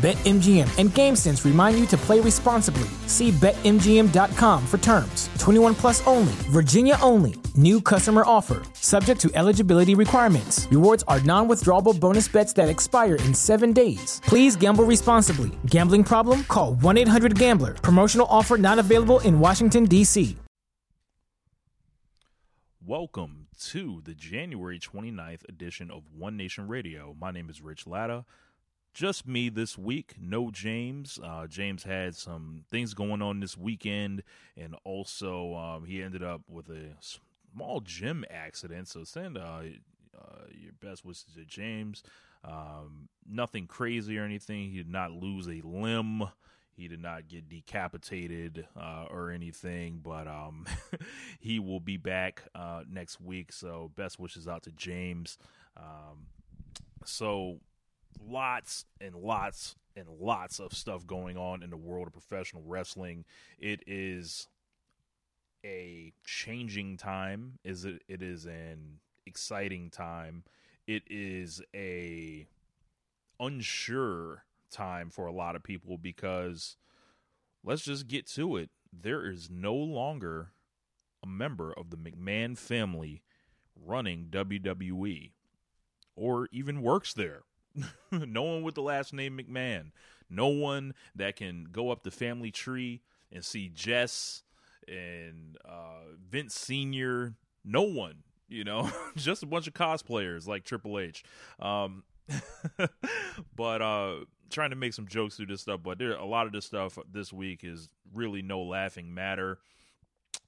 BetMGM and GameSense remind you to play responsibly. See BetMGM.com for terms. 21 plus only, Virginia only. New customer offer, subject to eligibility requirements. Rewards are non withdrawable bonus bets that expire in seven days. Please gamble responsibly. Gambling problem? Call 1 800 Gambler. Promotional offer not available in Washington, D.C. Welcome to the January 29th edition of One Nation Radio. My name is Rich Latta just me this week. No James. Uh, James had some things going on this weekend, and also um, he ended up with a small gym accident. So send uh, uh, your best wishes to James. Um, nothing crazy or anything. He did not lose a limb. He did not get decapitated uh, or anything, but um, he will be back uh, next week. So best wishes out to James. Um, so lots and lots and lots of stuff going on in the world of professional wrestling. It is a changing time. Is it? It is an exciting time. It is a unsure time for a lot of people because let's just get to it. There is no longer a member of the McMahon family running WWE or even works there. no one with the last name McMahon. No one that can go up the family tree and see Jess and uh, Vince Senior. No one, you know, just a bunch of cosplayers like Triple H. Um, but uh, trying to make some jokes through this stuff. But there, a lot of this stuff this week is really no laughing matter.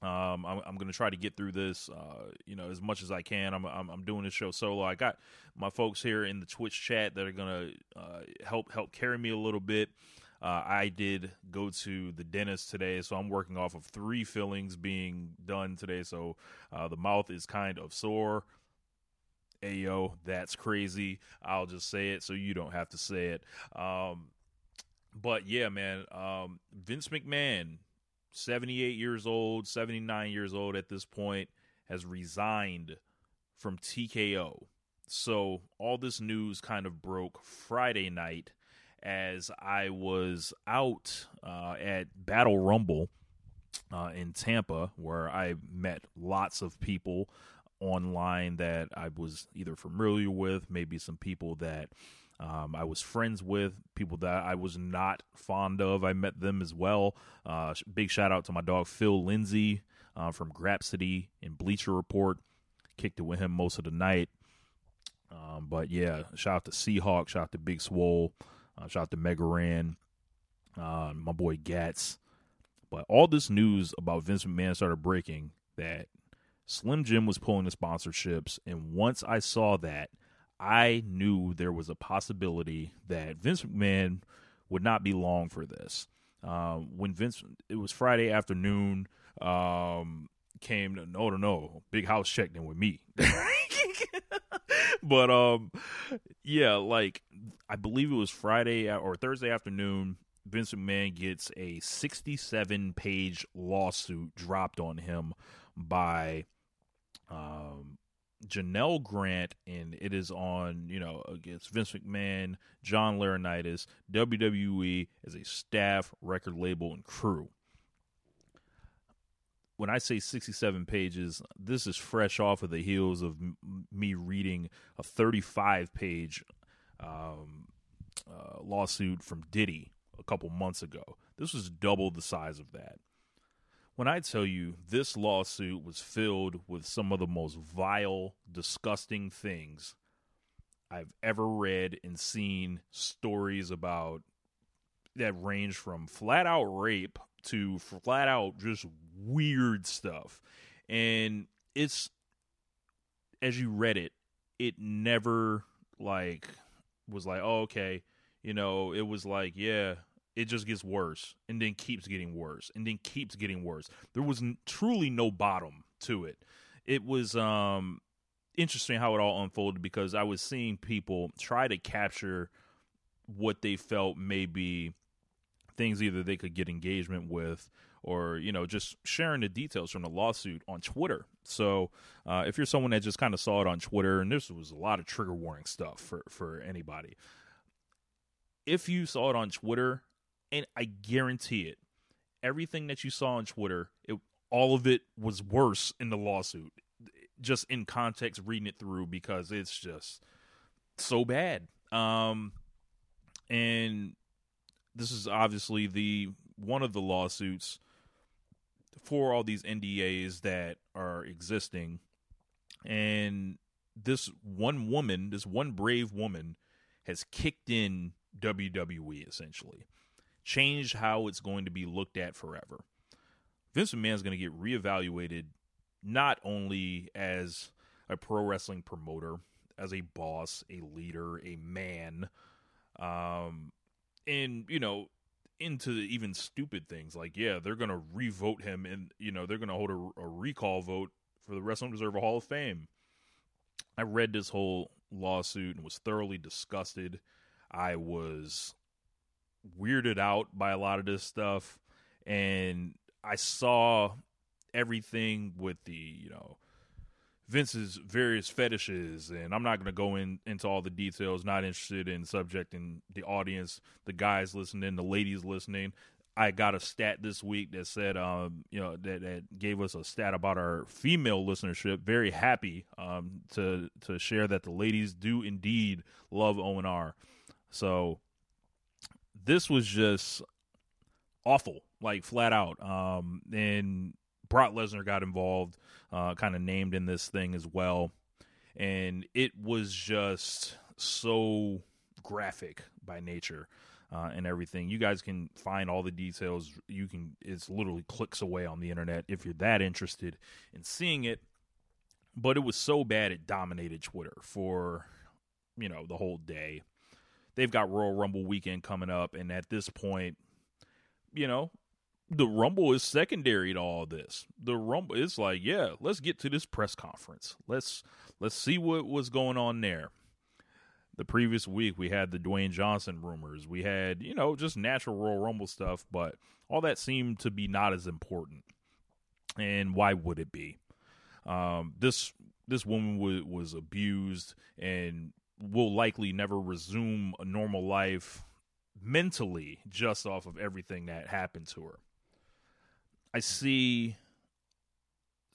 Um, I'm, I'm going to try to get through this, uh, you know, as much as I can. I'm, I'm, I'm doing this show solo. I got my folks here in the Twitch chat that are going to uh, help help carry me a little bit. Uh, I did go to the dentist today, so I'm working off of three fillings being done today. So uh, the mouth is kind of sore. Ayo, that's crazy. I'll just say it so you don't have to say it. Um, but yeah, man, um, Vince McMahon 78 years old, 79 years old at this point, has resigned from TKO. So all this news kind of broke Friday night as I was out uh, at Battle Rumble uh, in Tampa, where I met lots of people online that I was either familiar with, maybe some people that um, I was friends with people that I was not fond of. I met them as well. Uh, big shout out to my dog Phil Lindsay uh, from Grapsody and Bleacher Report. Kicked it with him most of the night. Um, but yeah, shout out to Seahawk, shout out to Big Swole, uh, shout out to Mega Ran, uh, my boy Gats. But all this news about Vince McMahon started breaking that Slim Jim was pulling the sponsorships, and once I saw that, I knew there was a possibility that Vince McMahon would not be long for this. Uh, when Vince, it was Friday afternoon, um, came to, no, no, no, big house checked in with me. but um, yeah, like I believe it was Friday or Thursday afternoon. Vince McMahon gets a 67 page lawsuit dropped on him by um, Janelle Grant, and it is on, you know, against Vince McMahon, John Laurinaitis, WWE as a staff, record label, and crew. When I say 67 pages, this is fresh off of the heels of m- me reading a 35 page um, uh, lawsuit from Diddy a couple months ago. This was double the size of that when I tell you this lawsuit was filled with some of the most vile, disgusting things I've ever read and seen stories about that range from flat out rape to flat out just weird stuff. And it's as you read it, it never like was like, oh, okay, you know, it was like, yeah, it just gets worse and then keeps getting worse and then keeps getting worse. There was n- truly no bottom to it. It was um interesting how it all unfolded because I was seeing people try to capture what they felt may be things either they could get engagement with or you know just sharing the details from the lawsuit on Twitter. So uh, if you're someone that just kind of saw it on Twitter, and this was a lot of trigger warning stuff for for anybody, if you saw it on Twitter, and I guarantee it, everything that you saw on Twitter, it, all of it was worse in the lawsuit. Just in context, reading it through because it's just so bad. Um, and this is obviously the one of the lawsuits for all these NDAs that are existing. And this one woman, this one brave woman, has kicked in WWE essentially, changed how it's going to be looked at forever. Vince McMahon is going to get reevaluated not only as a pro wrestling promoter, as a boss, a leader, a man, um, and you know into even stupid things. Like yeah they're gonna revote him and you know they're gonna hold a, a recall vote for the wrestling reserve hall of fame. I read this whole lawsuit and was thoroughly disgusted. I was weirded out by a lot of this stuff and i saw everything with the you know Vince's various fetishes, and I'm not going to go in into all the details. Not interested in subjecting the audience, the guys listening, the ladies listening. I got a stat this week that said, um, you know, that, that gave us a stat about our female listenership. Very happy um, to to share that the ladies do indeed love O and R. So this was just awful, like flat out. Um, and Brock Lesnar got involved, uh, kind of named in this thing as well, and it was just so graphic by nature. Uh, and everything. You guys can find all the details. You can it's literally clicks away on the internet if you're that interested in seeing it. But it was so bad it dominated Twitter for you know the whole day. They've got Royal Rumble weekend coming up, and at this point, you know, the rumble is secondary to all this. The rumble it's like yeah let's get to this press conference. Let's let's see what was going on there. The previous week we had the Dwayne Johnson rumors. We had you know just natural Royal Rumble stuff but all that seemed to be not as important. And why would it be? Um, this this woman w- was abused and will likely never resume a normal life mentally just off of everything that happened to her I see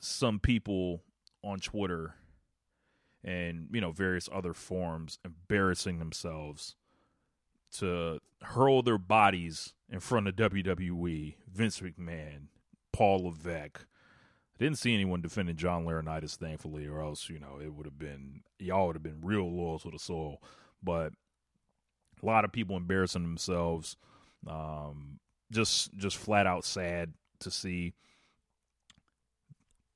some people on Twitter and you know various other forums embarrassing themselves to hurl their bodies in front of WWE, Vince McMahon, Paul Levesque. I didn't see anyone defending John Laurinaitis, thankfully, or else you know it would have been y'all would have been real loyal to the soul. But a lot of people embarrassing themselves, um, just just flat out sad to see.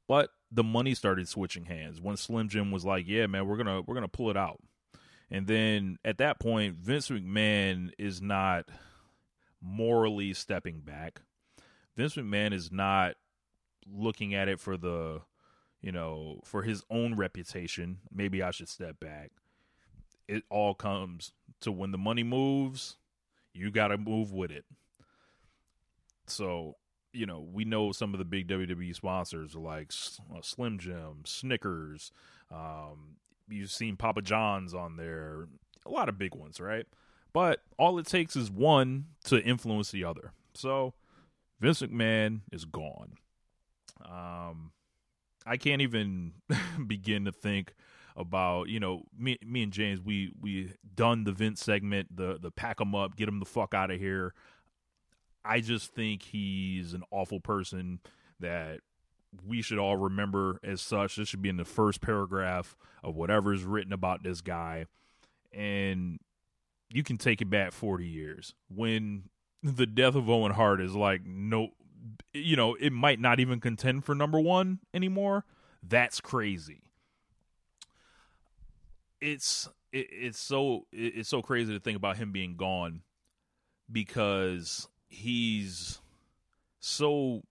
But the money started switching hands when Slim Jim was like, "Yeah, man, we're gonna we're gonna pull it out." And then at that point, Vince McMahon is not morally stepping back. Vince McMahon is not looking at it for the, you know, for his own reputation. Maybe I should step back. It all comes to when the money moves, you got to move with it. So you know, we know some of the big WWE sponsors like uh, Slim Jim, Snickers. Um, you've seen Papa John's on there, a lot of big ones, right? But all it takes is one to influence the other. So Vince McMahon is gone. Um, I can't even begin to think about you know me me and James we we done the Vince segment the the pack them up get them the fuck out of here I just think he's an awful person that we should all remember as such. This should be in the first paragraph of whatever is written about this guy. And you can take it back 40 years when the death of Owen Hart is like no, you know, it might not even contend for number one anymore. That's crazy. It's it, it's so it, it's so crazy to think about him being gone because he's so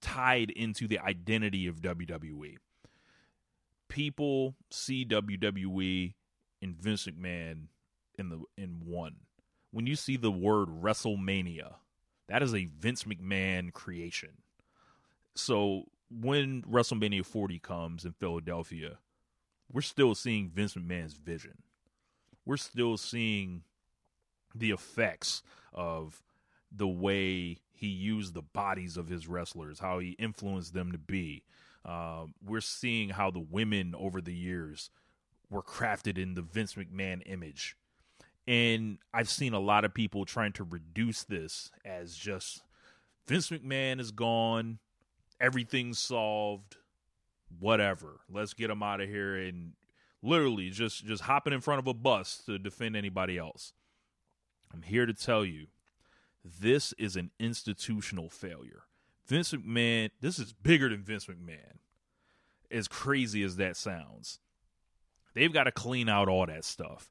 tied into the identity of WWE. People see WWE and Vince McMahon in the in one. When you see the word WrestleMania, that is a Vince McMahon creation. So when WrestleMania 40 comes in Philadelphia, we're still seeing Vince McMahon's vision. We're still seeing the effects of the way he used the bodies of his wrestlers, how he influenced them to be. Uh, we're seeing how the women over the years were crafted in the Vince McMahon image. And I've seen a lot of people trying to reduce this as just Vince McMahon is gone, everything's solved, whatever. Let's get him out of here and literally just just hopping in front of a bus to defend anybody else. I'm here to tell you this is an institutional failure. Vince McMahon, this is bigger than Vince McMahon. As crazy as that sounds, they've got to clean out all that stuff.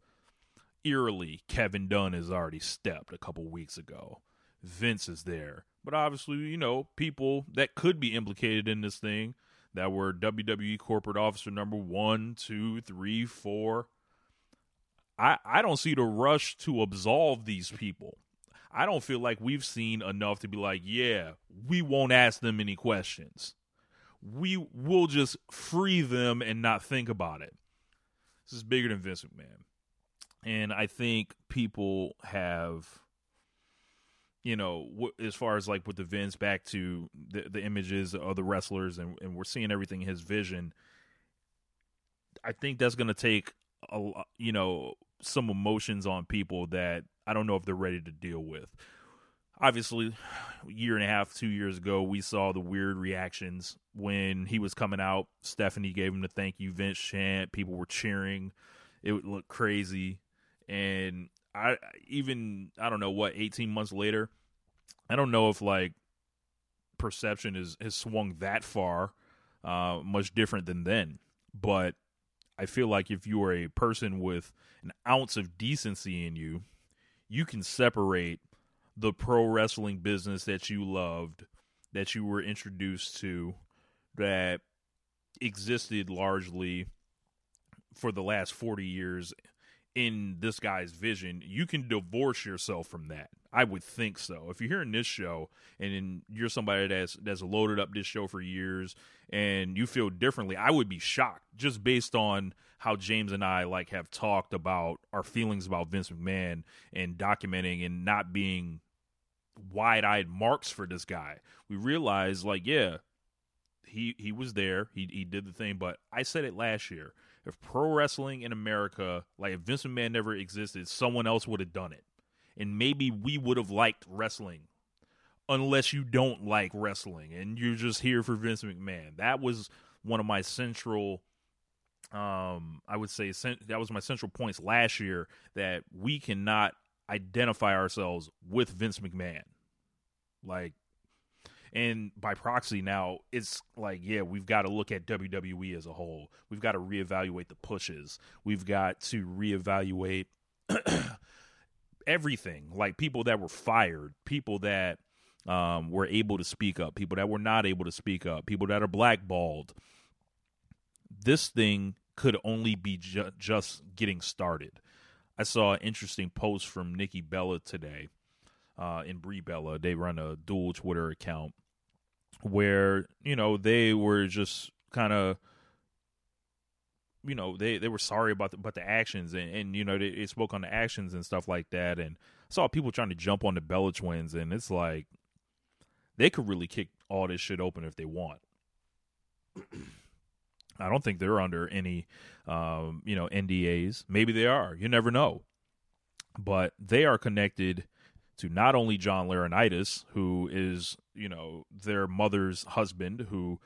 Eerily, Kevin Dunn has already stepped a couple weeks ago. Vince is there. But obviously, you know, people that could be implicated in this thing that were WWE corporate officer number one, two, three, four. I, I don't see the rush to absolve these people. I don't feel like we've seen enough to be like, yeah, we won't ask them any questions. We will just free them and not think about it. This is bigger than Vince McMahon. And I think people have, you know, as far as like with the Vince back to the, the images of the wrestlers and, and we're seeing everything his vision. I think that's going to take a, you know, some emotions on people that I don't know if they're ready to deal with. Obviously, a year and a half, two years ago, we saw the weird reactions when he was coming out. Stephanie gave him the thank you Vince chant. People were cheering. It would look crazy. And I even I don't know what 18 months later, I don't know if like perception is has swung that far, uh, much different than then. But I feel like if you are a person with an ounce of decency in you, you can separate the pro wrestling business that you loved, that you were introduced to, that existed largely for the last 40 years in this guy's vision, you can divorce yourself from that. I would think so. If you're hearing this show and you're somebody that's that's loaded up this show for years and you feel differently, I would be shocked just based on how James and I like have talked about our feelings about Vince McMahon and documenting and not being wide-eyed marks for this guy. We realize like, yeah, he he was there. He he did the thing, but I said it last year if pro wrestling in America, like if Vince McMahon never existed, someone else would have done it. And maybe we would have liked wrestling unless you don't like wrestling and you're just here for Vince McMahon. That was one of my central um I would say that was my central points last year that we cannot identify ourselves with Vince McMahon. Like and by proxy now it's like yeah we've got to look at WWE as a whole. We've got to reevaluate the pushes. We've got to reevaluate everything. Like people that were fired people that um, were able to speak up people that were not able to speak up people that are blackballed. This thing could only be ju- just getting started. I saw an interesting post from nikki bella today uh, in Brie Bella. They run a dual Twitter account where you know they were just kind of you know they they were sorry about the, about the actions and, and you know they, they, spoke on the actions and stuff like that and saw people trying to jump on the Bella twins and it's like they could really kick all this shit open if they want. I don't think they're under any um, you know NDAs. Maybe they are. You never know. But they are connected to not only John Laurinaitis, who is you know their mother's husband, who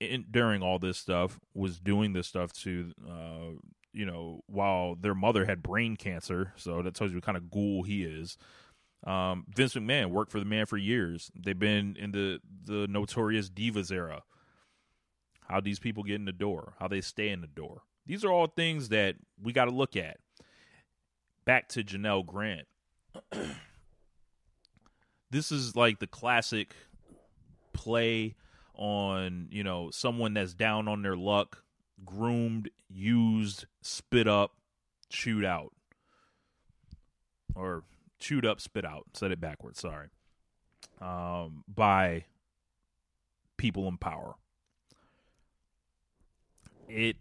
in, during all this stuff was doing this stuff to uh, you know while their mother had brain cancer. So that tells you what kind of ghoul he is. Um, Vince McMahon worked for the man for years. They've been in the the notorious divas era. How these people get in the door, how they stay in the door. These are all things that we got to look at. Back to Janelle Grant. this is like the classic play on, you know, someone that's down on their luck, groomed, used, spit up, chewed out. Or chewed up, spit out. Said it backwards, sorry. Um, by people in power. It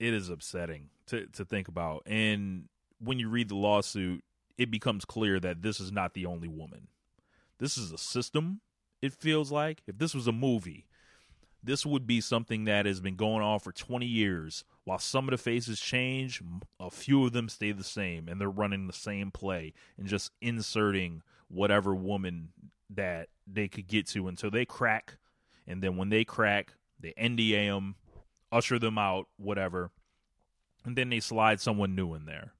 it is upsetting to to think about. And when you read the lawsuit, it becomes clear that this is not the only woman. This is a system, it feels like. If this was a movie, this would be something that has been going on for 20 years. While some of the faces change, a few of them stay the same, and they're running the same play and just inserting whatever woman that they could get to until they crack. And then when they crack, they NDA them, usher them out, whatever. And then they slide someone new in there.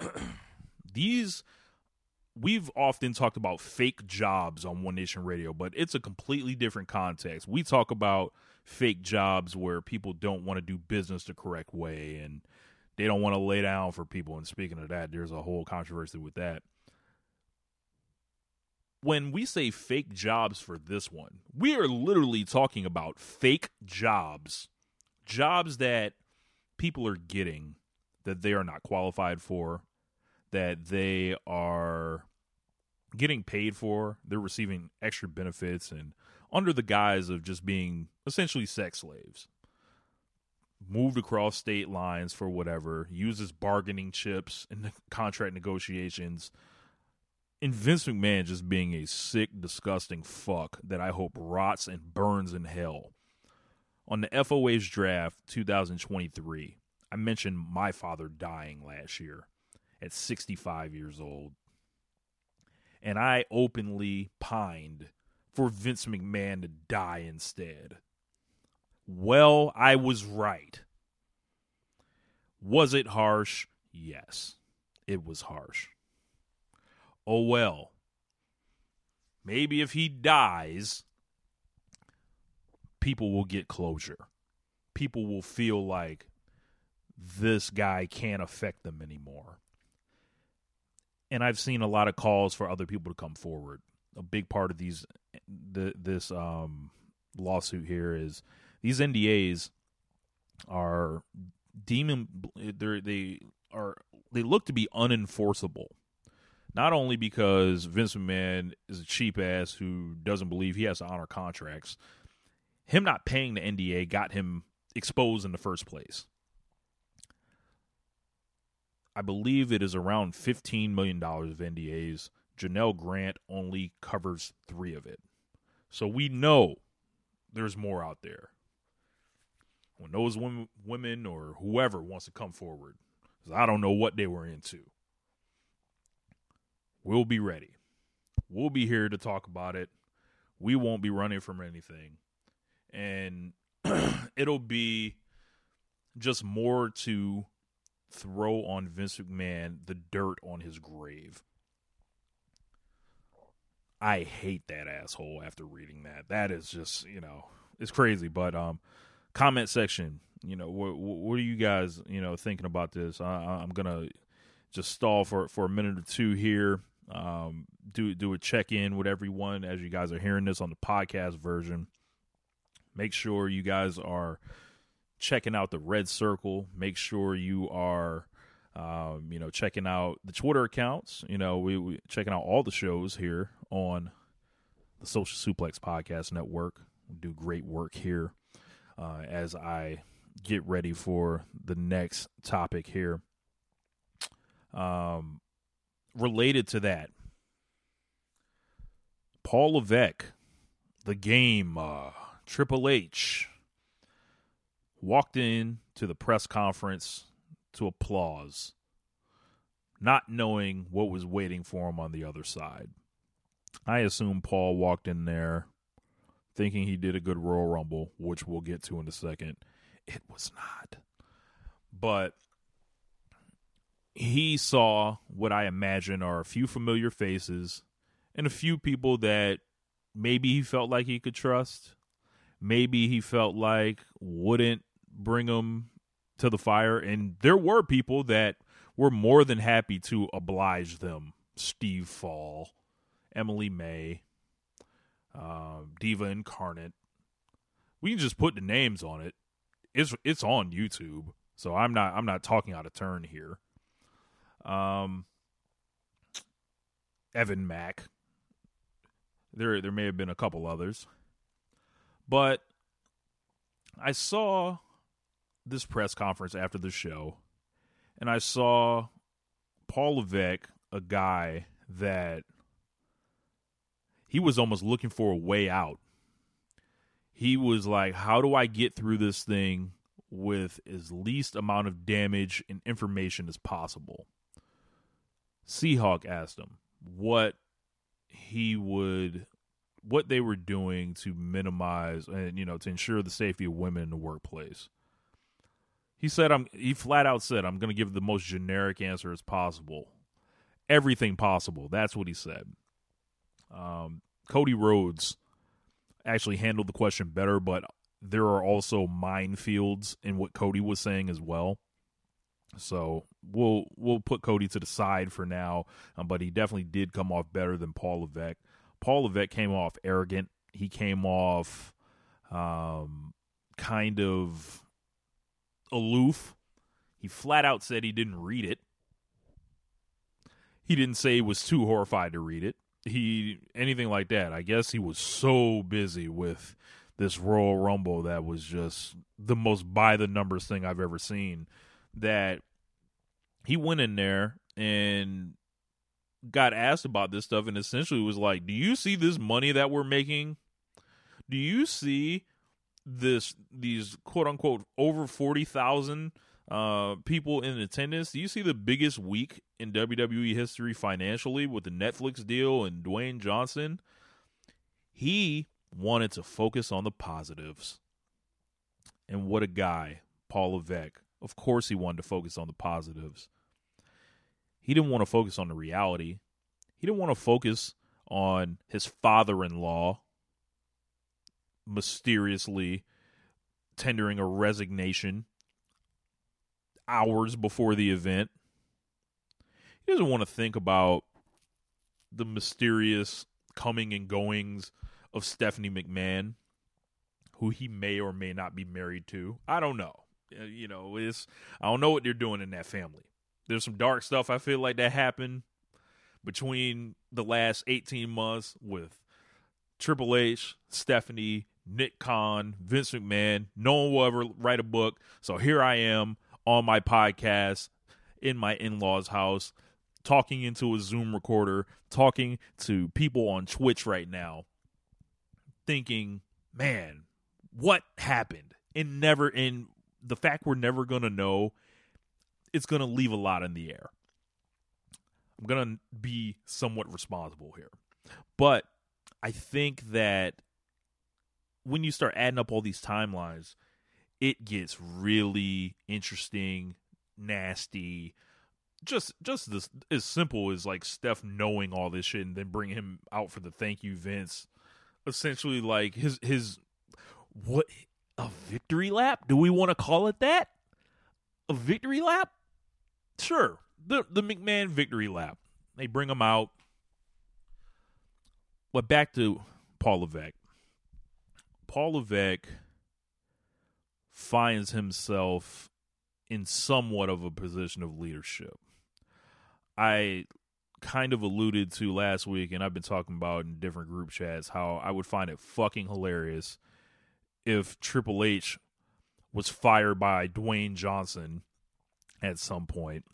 These we've often talked about fake jobs on One Nation Radio, but it's a completely different context. We talk about fake jobs where people don't want to do business the correct way and they don't want to lay down for people. And speaking of that, there's a whole controversy with that. When we say fake jobs for this one, we are literally talking about fake jobs. Jobs that people are getting that they are not qualified for, that they are getting paid for. They're receiving extra benefits and under the guise of just being essentially sex slaves. Moved across state lines for whatever, uses bargaining chips in the contract negotiations. And Vince McMahon just being a sick, disgusting fuck that I hope rots and burns in hell. On the FOH draft 2023, I mentioned my father dying last year at 65 years old. And I openly pined for Vince McMahon to die instead. Well, I was right. Was it harsh? Yes, it was harsh. Oh well. Maybe if he dies, people will get closure. People will feel like this guy can't affect them anymore and I've seen a lot of calls for other people to come forward. A big part of these the, this um, lawsuit here is these NDAs are demon they they are they look to be unenforceable. Not only because Vince McMahon is a cheap ass who doesn't believe he has to honor contracts, him not paying the NDA got him exposed in the first place. I believe it is around $15 million of NDAs. Janelle Grant only covers three of it. So we know there's more out there. When those women, or whoever wants to come forward, I don't know what they were into. We'll be ready. We'll be here to talk about it. We won't be running from anything. And it'll be just more to throw on Vince McMahon the dirt on his grave. I hate that asshole after reading that. That is just, you know, it's crazy. But um, comment section, you know, what, what are you guys, you know, thinking about this? I, I'm gonna just stall for for a minute or two here. Um, do do a check in with everyone as you guys are hearing this on the podcast version. Make sure you guys are checking out the Red Circle. Make sure you are, um, you know, checking out the Twitter accounts. You know, we, we checking out all the shows here on the Social Suplex Podcast Network. We do great work here uh, as I get ready for the next topic here. Um, related to that, Paul Levesque, the game, uh, Triple H, walked in to the press conference to applause, not knowing what was waiting for him on the other side. I assume Paul walked in there thinking he did a good Royal Rumble, which we'll get to in a second. It was not. But he saw what I imagine are a few familiar faces and a few people that maybe he felt like he could trust. Maybe he felt like wouldn't bring them to the fire. And there were people that were more than happy to oblige them. Steve Fall, Emily May, uh, Diva Incarnate. We can just put the names on it. It's it's on YouTube, so I'm not I'm not talking out of turn here. Um, Evan Mack. There there may have been a couple others, but I saw this press conference after the show, and I saw Paul Levesque, a guy that he was almost looking for a way out. He was like, How do I get through this thing with as least amount of damage and information as possible? Seahawk asked him what he would what they were doing to minimize and you know to ensure the safety of women in the workplace. He said I'm he flat out said I'm going to give the most generic answer as possible. Everything possible. That's what he said. Um, Cody Rhodes actually handled the question better, but there are also minefields in what Cody was saying as well. So we'll we'll put Cody to the side for now, um, but he definitely did come off better than Paul Levesque. Paul Levesque came off arrogant. He came off um, kind of aloof. He flat out said he didn't read it. He didn't say he was too horrified to read it. He anything like that. I guess he was so busy with this Royal Rumble that was just the most by the numbers thing I've ever seen that he went in there and got asked about this stuff and essentially was like, "Do you see this money that we're making? Do you see this these quote unquote over 40,000 uh people in attendance? Do you see the biggest week in WWE history financially with the Netflix deal and Dwayne Johnson?" He wanted to focus on the positives. And what a guy, Paul Levesque. Of course, he wanted to focus on the positives. He didn't want to focus on the reality. He didn't want to focus on his father in law mysteriously tendering a resignation hours before the event. He doesn't want to think about the mysterious coming and goings of Stephanie McMahon, who he may or may not be married to. I don't know. Uh, you know, it's I don't know what they're doing in that family. There's some dark stuff I feel like that happened between the last 18 months with Triple H, Stephanie, Nick Khan, Vince McMahon. No one will ever write a book. So here I am on my podcast in my in law's house, talking into a Zoom recorder, talking to people on Twitch right now, thinking, man, what happened? And never, and the fact we're never going to know, it's going to leave a lot in the air. I'm going to be somewhat responsible here. But I think that when you start adding up all these timelines, it gets really interesting, nasty. Just just this as simple as like Steph knowing all this shit and then bring him out for the thank you Vince. Essentially like his his what a victory lap? Do we want to call it that? A victory lap? Sure. The the McMahon victory lap. They bring him out. But back to Paul Levesque. Paul Levesque finds himself in somewhat of a position of leadership. I kind of alluded to last week, and I've been talking about in different group chats how I would find it fucking hilarious if Triple H was fired by Dwayne Johnson at some point.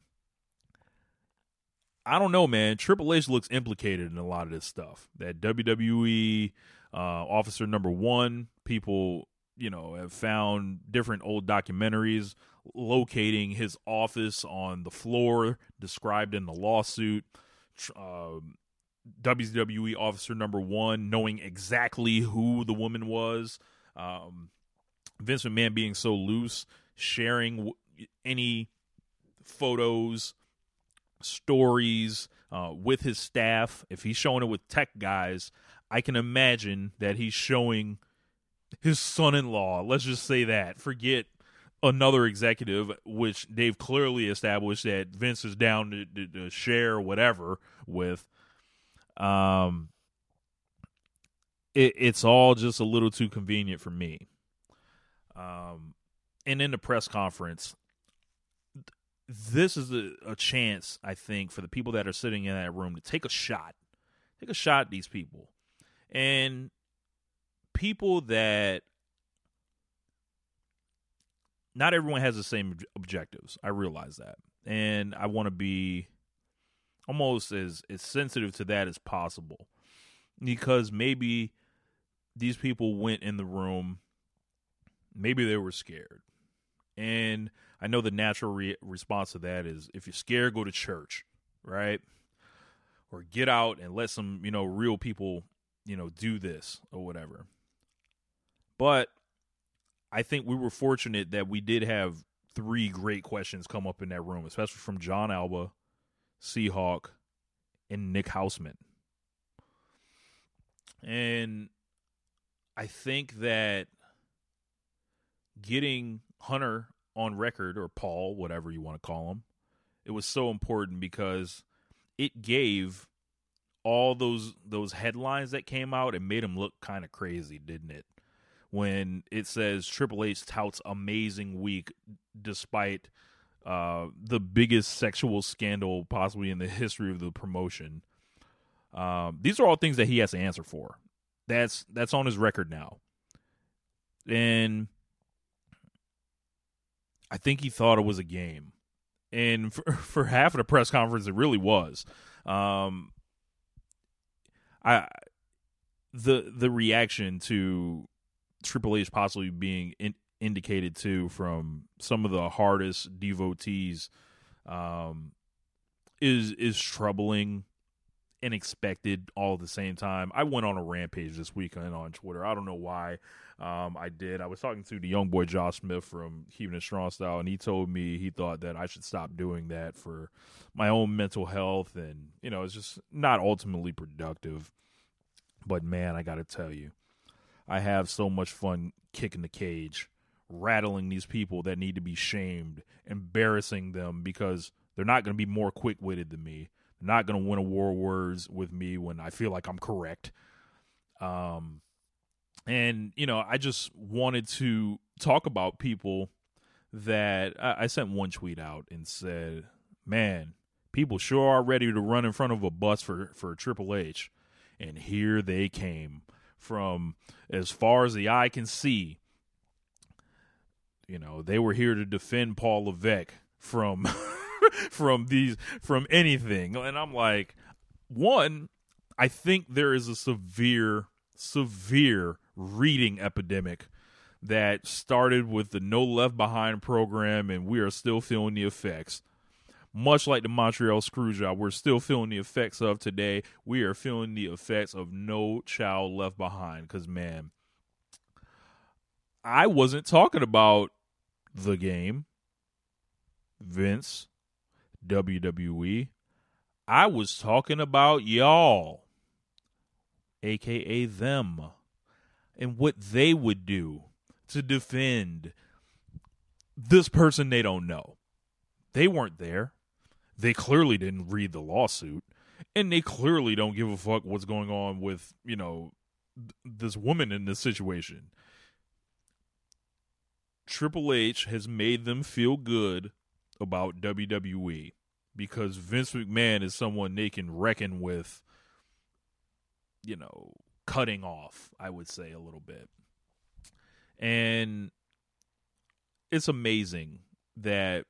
I don't know, man. Triple H looks implicated in a lot of this stuff. That WWE uh, officer number one, people, you know, have found different old documentaries locating his office on the floor described in the lawsuit. Uh, WWE officer number one knowing exactly who the woman was. Um, Vince McMahon being so loose, sharing w- any photos stories uh, with his staff, if he's showing it with tech guys, I can imagine that he's showing his son-in-law. Let's just say that. Forget another executive, which they've clearly established that Vince is down to, to, to share whatever with. Um, it, it's all just a little too convenient for me. Um, and in the press conference, this is a, a chance, I think, for the people that are sitting in that room to take a shot, take a shot at these people, and people that not everyone has the same objectives. I realize that, and I want to be almost as as sensitive to that as possible, because maybe these people went in the room, maybe they were scared, and I know the natural re- response to that is if you're scared, go to church, right? Or get out and let some, you know, real people, you know, do this or whatever. But I think we were fortunate that we did have three great questions come up in that room, especially from Jon Alba, Seahawk, and Nick Hausman. And I think that getting Hunter on record or Paul, whatever you want to call him, it was so important because it gave all those those headlines that came out and made him look kind of crazy, didn't it? When it says Triple H touts amazing week despite uh, the biggest sexual scandal possibly in the history of the promotion. Um, these are all things that he has to answer for. That's that's on his record now, and I think he thought it was a game, and for, for half of the press conference, it really was. Um, I the the reaction to Triple H possibly being in, indicated to from some of the hardest devotees um, is is troubling and expected all at the same time. I went on a rampage this weekend on Twitter. I don't know why. Um, I did. I was talking to the young boy Josh Smith from Keeping It Strong Style, and he told me he thought that I should stop doing that for my own mental health, and you know, it's just not ultimately productive. But man, I got to tell you, I have so much fun kicking the cage, rattling these people that need to be shamed, embarrassing them because they're not going to be more quick witted than me. Not going to win a war words with me when I feel like I'm correct. Um, and you know i just wanted to talk about people that I, I, sent one tweet out and said man people sure are ready to run in front of a bus for for triple h and here they came from as far as the eye can see you know they were here to defend paul levesque from from these from anything and i'm like one i think there is a severe severe reading epidemic that started with the No Left Behind program, and we are still feeling the effects. Much like the Montreal Screwjob, we're still feeling the effects of today. We are feeling the effects of No Child Left Behind. Because, man, I wasn't talking about the game, Vince, WWE. I was talking about y'all, aka them and what they would do to defend this person they don't know. They weren't there. They clearly didn't read the lawsuit. And they clearly don't give a fuck what's going on with, you know, th- this woman in this situation. Triple H has made them feel good about WWE because Vince McMahon is someone they can reckon with, you know, cutting off, I would say a little bit. And it's amazing that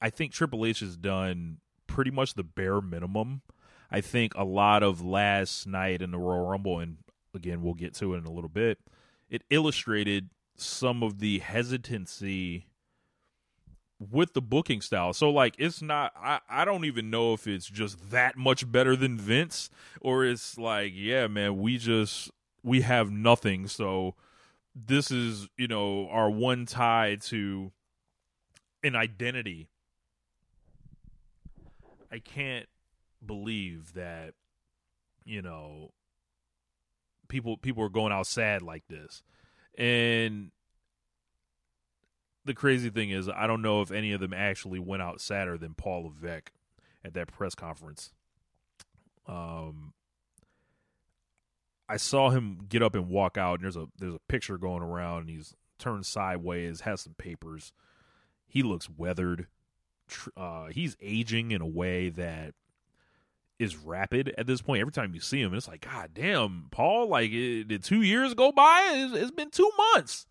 I think Triple H has done pretty much the bare minimum. I think a lot of last night in the Royal Rumble, and again, we'll get to it in a little bit, it illustrated some of the hesitancy with the booking style. So like it's not I, I don't even know if it's just that much better than Vince or it's like, yeah, man, we just we have nothing. So this is, you know, our one tie to an identity. I can't believe that you know people people are going out sad like this. And the crazy thing is I don't know if any of them actually went out sadder than Paul Levesque at that press conference. Um I saw him get up and walk out and there's a there's a picture going around and he's turned sideways, has some papers. He looks weathered. Uh, he's aging in a way that is rapid at this point. Every time you see him, it's like, God damn, Paul, like, it, did two years go by? It's, it's been two months.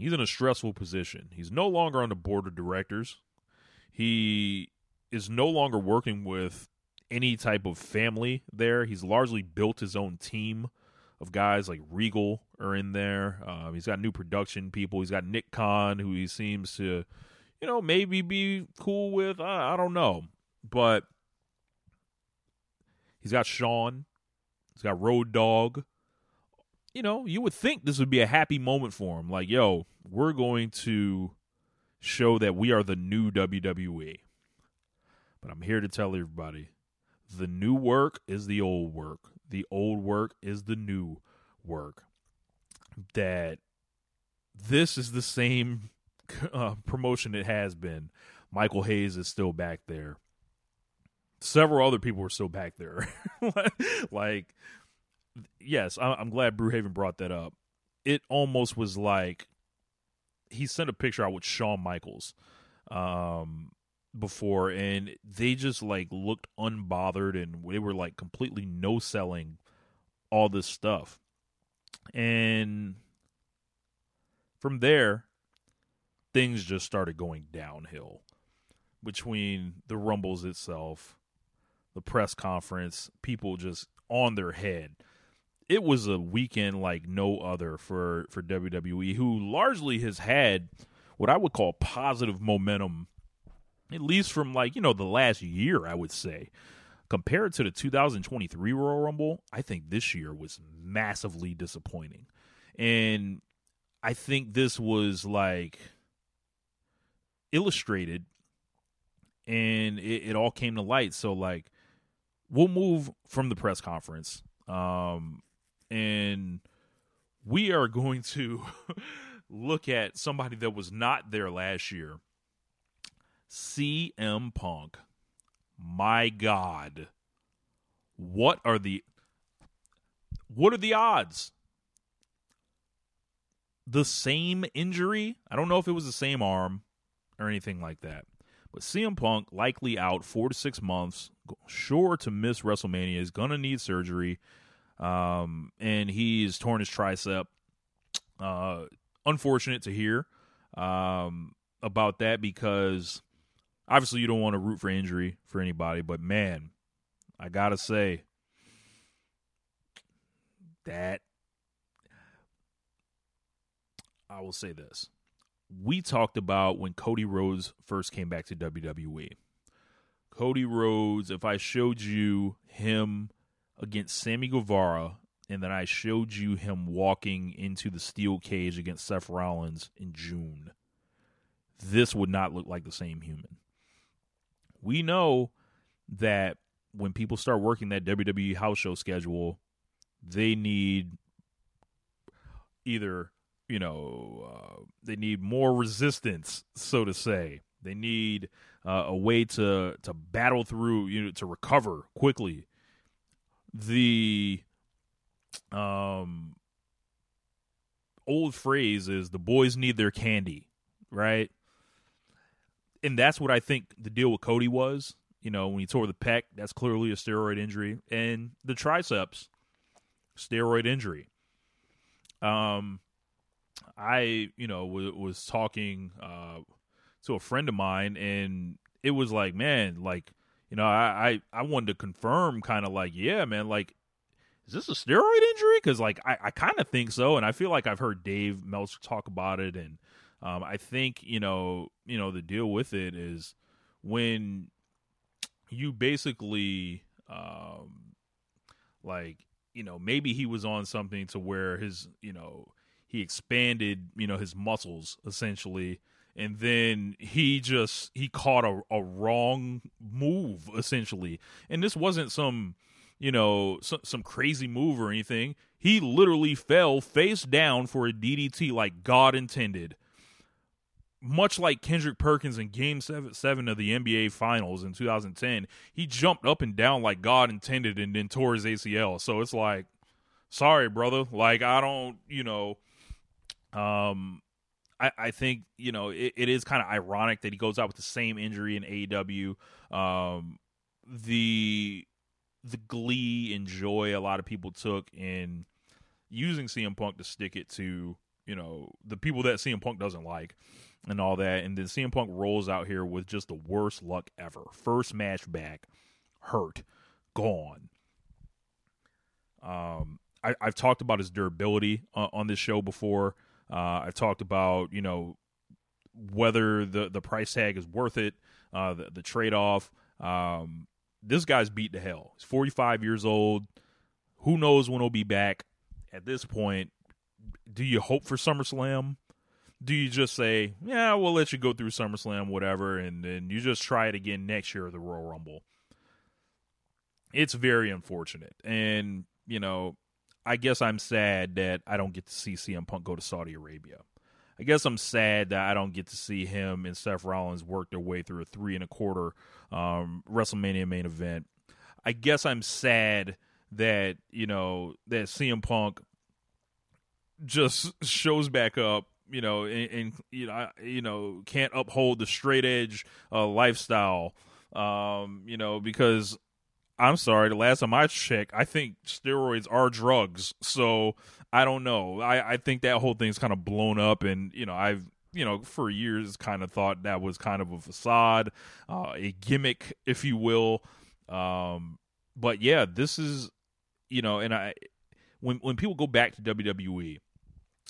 He's in a stressful position. He's no longer on the board of directors. He is no longer working with any type of family there. He's largely built his own team of guys like Regal are in there. Um, he's got new production people. He's got Nick Khan, who he seems to, you know, maybe be cool with. I, I don't know. But He's got Shawn. He's got Road Dog. You know, you would think this would be a happy moment for him. Like, yo, we're going to show that we are the new WWE. But I'm here to tell everybody the new work is the old work, the old work is the new work. That this is the same uh, promotion it has been. Michael Hayes is still back there several other people were still back there. like, yes, I'm glad Brewhaven brought that up. It almost was like he sent a picture out with Shawn Michaels um, before, and they just like looked unbothered and they were like completely no selling all this stuff. And from there, things just started going downhill between the Rumbles itself the press conference, people just on their head. It was a weekend like no other for for WWE, who largely has had what I would call positive momentum, at least from like you know the last year. I would say compared to the 2023 Royal Rumble, I think this year was massively disappointing, and I think this was like illustrated and it, it, all came to light. So like we'll move from the press conference, um, and we are going to look at somebody that was not there last year. CM Punk. My God. What are the what are the odds? The same injury? I don't know if it was the same arm or anything like that. But CM Punk likely out four to six months, sure to miss WrestleMania, is gonna need surgery, um, and he's torn his tricep. Uh, unfortunate to hear um, about that because obviously you don't want to root for injury for anybody, but man, I gotta say that I will say this we talked about when Cody Rhodes first came back to WWE. Cody Rhodes, if I showed you him against Sammy Guevara, and then I showed you him walking into the steel cage against Seth Rollins in June, this would not look like the same human. We know that when people start working that WWE house show schedule, they need either you know, uh, they need more resistance, so to say. They need uh, a way to to battle through, you know, to recover quickly. The um old phrase is the boys need their candy, right? And that's what I think the deal with Cody was. You know, when he tore the pec, that's clearly a steroid injury, and the triceps, steroid injury. Um, I, you know, w- was talking uh, to a friend of mine, and it was like, man, like, you know, I I, I wanted to confirm, kind of like, yeah, man, like, is this a steroid injury? Because like, I, I kind of think so, and I feel like I've heard Dave Meltzer talk about it, and um, I think you know, you know, the deal with it is when you basically, um, like, you know, maybe he was on something to where his, you know he expanded, you know, his muscles essentially, and then he just he caught a, a wrong move essentially and this wasn't some you know some, some crazy move or anything he literally fell face down for a ddt like god intended much like Kendrick Perkins in game seven, seven of the NBA finals in 2010, he jumped up and down like God intended and then tore his ACL. So it's like, sorry, brother. Like, I don't, you know, um, I, I think you know it, it is kind of ironic that he goes out with the same injury in AEW. Um, the the glee and joy a lot of people took in using CM Punk to stick it to you know the people that CM Punk doesn't like and all that, and then CM Punk rolls out here with just the worst luck ever. First match back, hurt, gone. Um, I, have talked about his durability uh, on this show before. Uh, I've talked about you know whether the the price tag is worth it, uh, the, the trade off. Um, this guy's beat to hell. He's 45 years old. Who knows when he'll be back? At this point, do you hope for SummerSlam? Do you just say, yeah, we'll let you go through SummerSlam, whatever, and then you just try it again next year at the Royal Rumble? It's very unfortunate. And, you know, I guess I'm sad that I don't get to see CM Punk go to Saudi Arabia. I guess I'm sad that I don't get to see him and Seth Rollins work their way through a three and a quarter um, WrestleMania main event. I guess I'm sad that you know that CM Punk just shows back up, you know, and, and you know, I, you know, can't uphold the straight edge uh, lifestyle, um, you know, because I'm sorry, the last time I checked, I think steroids are drugs. So I don't know. I, I think that whole thing's kind of blown up, and you know, I've you know for years kind of thought that was kind of a facade, uh, a gimmick, if you will. Um, but yeah, this is you know, and I when when people go back to WWE,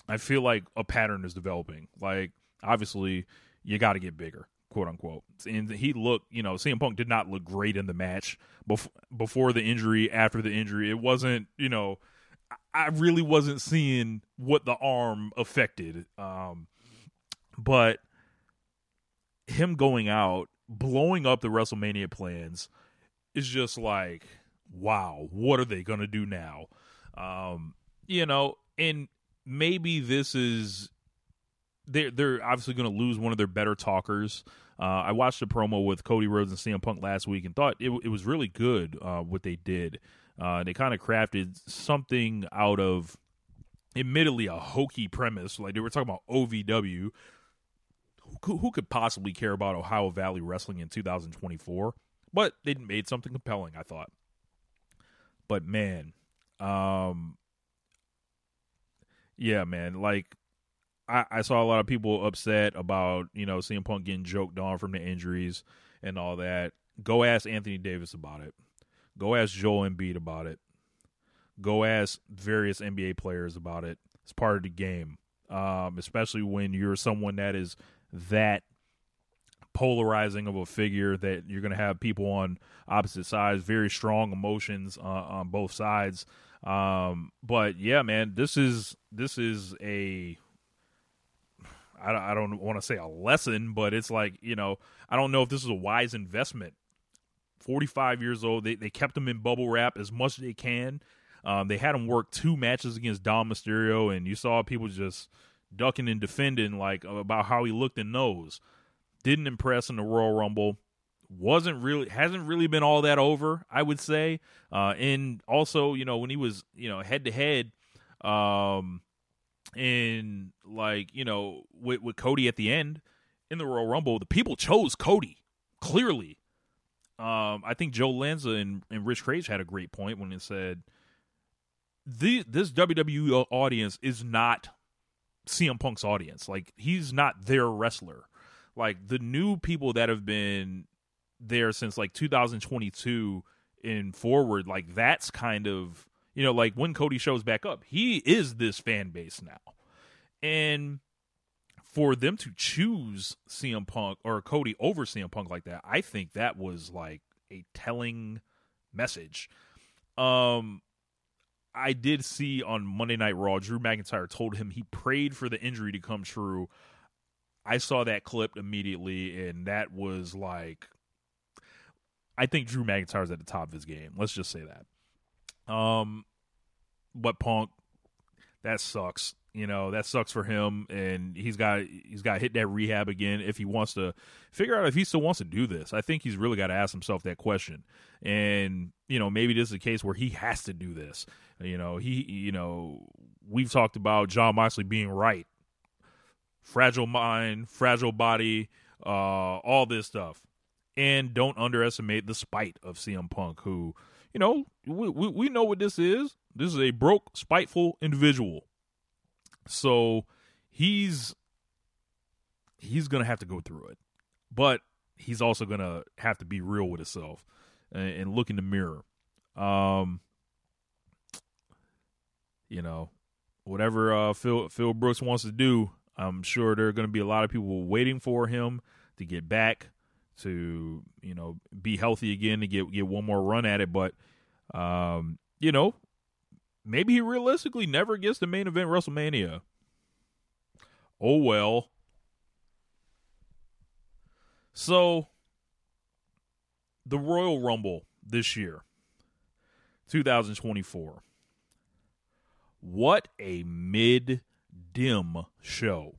I feel like a pattern is developing. Like obviously, you got to get bigger quote unquote. And he looked, you know, CM Punk did not look great in the match before before the injury, after the injury. It wasn't, you know, I really wasn't seeing what the arm affected. Um, but him going out, blowing up the WrestleMania plans is just like, wow, what are they going to do now? Um, you know, and maybe this is they're they're obviously going to lose one of their better talkers. Uh, I watched a promo with Cody Rhodes and CM Punk last week and thought it, it was really good uh, what they did. Uh, they kind of crafted something out of, admittedly, a hokey premise. Like they were talking about OVW. Who, who could possibly care about Ohio Valley Wrestling in 2024? But they made something compelling, I thought. But man, um, yeah, man, like I, I saw a lot of people upset about you know CM Punk getting joked on from the injuries and all that. Go ask Anthony Davis about it. Go ask Joel Embiid about it. Go ask various NBA players about it. It's part of the game, um, especially when you're someone that is that polarizing of a figure that you're going to have people on opposite sides, very strong emotions uh, on both sides. Um, but yeah, man, this is this is a I, I don't want to say a lesson, but it's like you know I don't know if this is a wise investment. Forty five years old, they they kept him in bubble wrap as much as they can. Um, they had him work two matches against Dom Mysterio, and you saw people just ducking and defending like about how he looked and nose. Didn't impress in the Royal Rumble. Wasn't really hasn't really been all that over, I would say. Uh, and also, you know, when he was you know head to head, um, and like you know with, with Cody at the end in the Royal Rumble, the people chose Cody clearly. Um, I think Joe Lanza and, and Rich Kraetsch had a great point when it said the this WWE audience is not CM Punk's audience. Like he's not their wrestler. Like the new people that have been there since like 2022 and forward, like that's kind of you know, like when Cody shows back up, he is this fan base now. And for them to choose CM Punk or Cody over CM Punk like that, I think that was like a telling message. Um I did see on Monday Night Raw, Drew McIntyre told him he prayed for the injury to come true. I saw that clip immediately, and that was like, I think Drew McIntyre's at the top of his game. Let's just say that. Um, but Punk, that sucks. You know that sucks for him, and he's got he's got to hit that rehab again if he wants to figure out if he still wants to do this. I think he's really got to ask himself that question. And you know maybe this is a case where he has to do this. You know he you know we've talked about Jon Moxley being right, fragile mind, fragile body, uh, all this stuff, and don't underestimate the spite of CM Punk, who you know we, we, we know what this is. This is a broke, spiteful individual so he's he's gonna have to go through it, but he's also gonna have to be real with himself and, and look in the mirror. Um, you know, whatever uh, Phil Phil Brooks wants to do, I'm sure there are going to be a lot of people waiting for him to get back to you know be healthy again to get get one more run at it. But um, you know, maybe he realistically never gets the main event WrestleMania. Oh well. So, the Royal Rumble this year, 2024. What a mid dim show.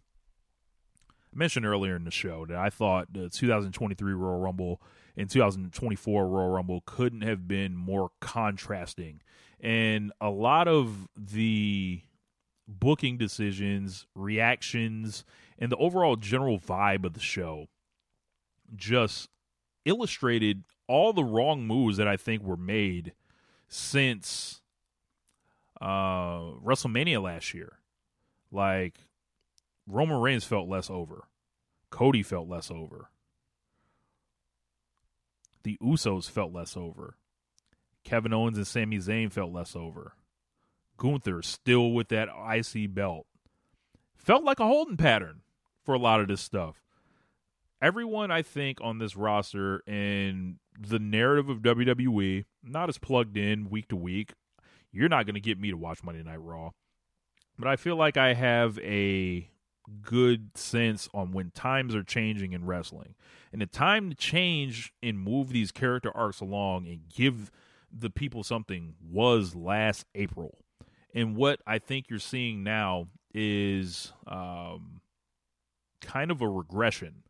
I mentioned earlier in the show that I thought the 2023 Royal Rumble and 2024 Royal Rumble couldn't have been more contrasting and a lot of the booking decisions, reactions, and the overall general vibe of the show just illustrated all the wrong moves that I think were made since uh, WrestleMania last year. Like Roman Reigns felt less over. Cody felt less over. The Usos felt less over. Kevin Owens and Sami Zayn felt less over. Gunther still with that icy belt. Felt like a holding pattern for a lot of this stuff. Everyone, I think, on this roster and the narrative of WWE, not as plugged in week to week. You're not going to get me to watch Monday Night Raw. But I feel like I have a good sense on when times are changing in wrestling. And the time to change and move these character arcs along and give the people something was last April. And what I think you're seeing now is um, kind of a regression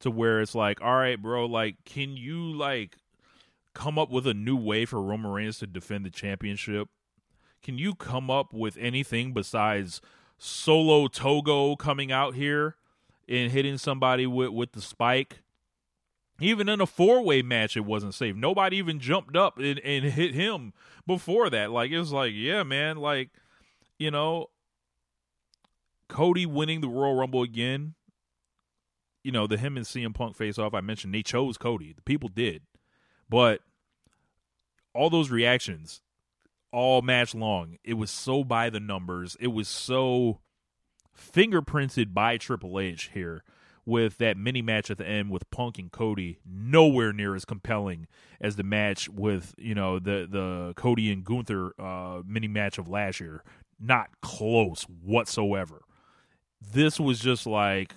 to where it's like, all right, bro, like, can you like come up with a new way for Roman Reigns to defend the championship? Can you come up with anything besides solo Togo coming out here and hitting somebody with with the spike? Even in a four way match, it wasn't safe. Nobody even jumped up and, and hit him before that. Like, it was like, yeah, man, like, you know, Cody winning the Royal Rumble again. You know, the him and CM Punk face off, I mentioned they chose Cody. The people did. But all those reactions, all match long, it was so by the numbers. It was so fingerprinted by Triple H here with that mini match at the end with Punk and Cody nowhere near as compelling as the match with you know the the Cody and Gunther uh, mini match of last year. Not close whatsoever. This was just like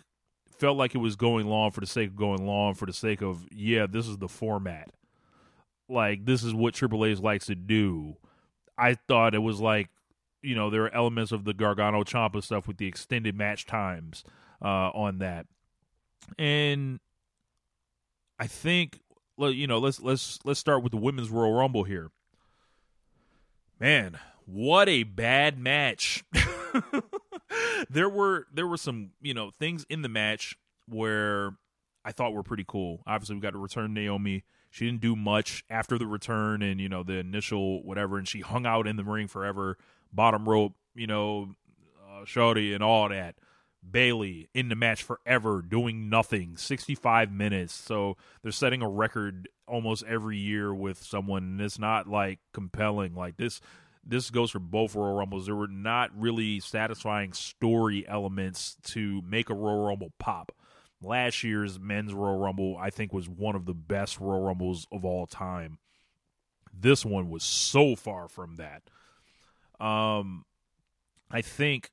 felt like it was going long for the sake of going long for the sake of yeah, this is the format. Like this is what Triple H likes to do. I thought it was like you know there are elements of the Gargano Ciampa stuff with the extended match times uh, on that and I think you know let's let's let's start with the women's Royal Rumble here. Man, what a bad match. there were there were some, you know, things in the match where I thought were pretty cool. Obviously, we got to return Naomi. She didn't do much after the return and you know the initial whatever, and she hung out in the ring forever, bottom rope, you know, uh, shorty and all that. Bayley in the match forever doing nothing. 65 minutes. So they're setting a record almost every year with someone and it's not like compelling. Like this this goes for both Royal Rumbles. There were not really satisfying story elements to make a Royal Rumble pop. Last year's men's Royal Rumble I think was one of the best Royal Rumbles of all time. This one was so far from that. Um I think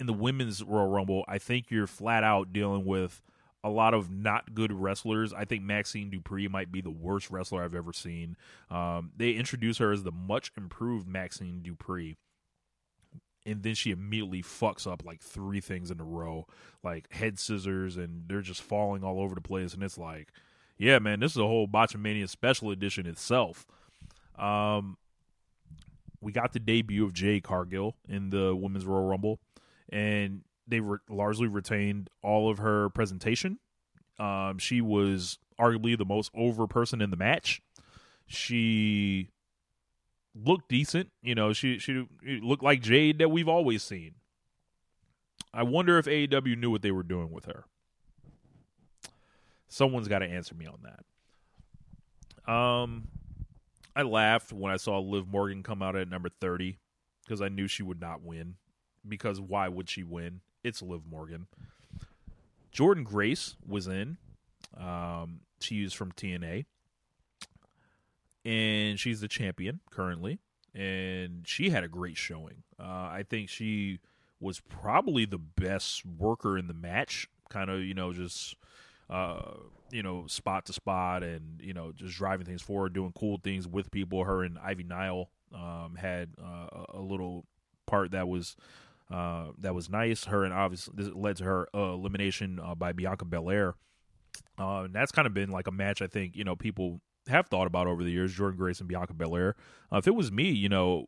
in the women's Royal Rumble, I think you're flat out dealing with a lot of not good wrestlers. I think Maxxine Dupri might be the worst wrestler I've ever seen. Um, they introduce her as the much improved Maxxine Dupri. And then she immediately fucks up like three things in a row, like head scissors, and they're just falling all over the place. And it's like, yeah, man, this is a whole Botchamania special edition itself. Um, we got the debut of Jade Cargill in the Women's Royal Rumble, and they re- largely retained all of her presentation. Um, she was arguably the most over person in the match. She looked decent, you know. She she looked like Jade that we've always seen. I wonder if AEW knew what they were doing with her. Someone's got to answer me on that. Um, I laughed when I saw Liv Morgan come out at number 30 because I knew she would not win. Because why would she win? It's Liv Morgan. Jordynne Grace was in. Um, she is from TNA. And she's the champion currently. And she had a great showing. Uh, I think she was probably the best worker in the match. Kind of, you know, just uh, you know, spot to spot and, you know, just driving things forward, doing cool things with people. Her and Ivy Nile um, had uh, a little part that was uh, that was nice. Her and obviously this led to her uh, elimination uh, by Bianca Belair. Uh, and that's kind of been like a match I think, you know, people have thought about over the years, Jordynne Grace and Bianca Belair. Uh, if it was me, you know,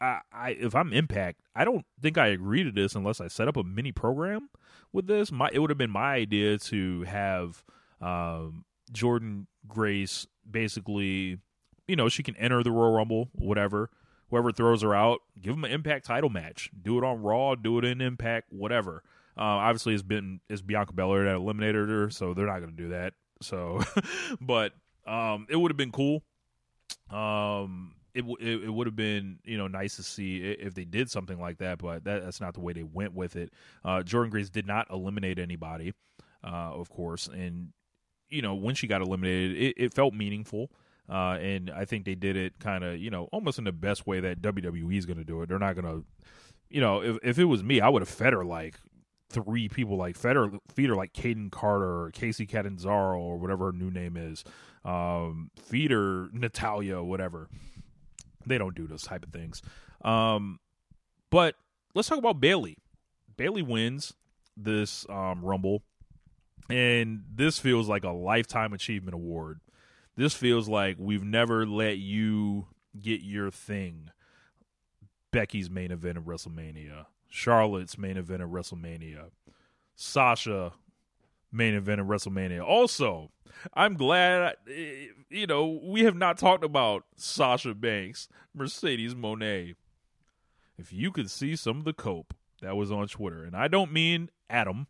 I, I, if I'm Impact, I don't think I agree to this unless I set up a mini program with this. My it would have been my idea to have um, Jordynne Grace basically, you know, she can enter the Royal Rumble, whatever. Whoever throws her out, give them an Impact title match. Do it on Raw, do it in Impact, whatever. Uh, obviously, it's been it's Bianca Belair that eliminated her, so they're not going to do that. So, but um, it would have been cool. Um, it, it, it would have been you know nice to see if they did something like that, but that, that's not the way they went with it. Uh, Jordynne Grace did not eliminate anybody, uh, of course, and you know when she got eliminated, it, it felt meaningful. Uh, and I think they did it kind of, you know, almost in the best way that WWE is going to do it. They're not going to, you know, if if it was me, I would have fed her like three people, like fed her, feed her like Kayden Carter or Kacy Catanzaro or whatever her new name is, um, feed her Natalya, whatever. They don't do those type of things. Um, but let's talk about Bayley. Bayley wins this um, Rumble, and this feels like a lifetime achievement award. This feels like we've never let you get your thing. Becky's main event of WrestleMania, Charlotte's main event of WrestleMania, Sasha main event of WrestleMania. Also, I'm glad, you know, we have not talked about Sasha Banks, Mercedes Moné. If you could see some of the cope that was on Twitter, and I don't mean Adam,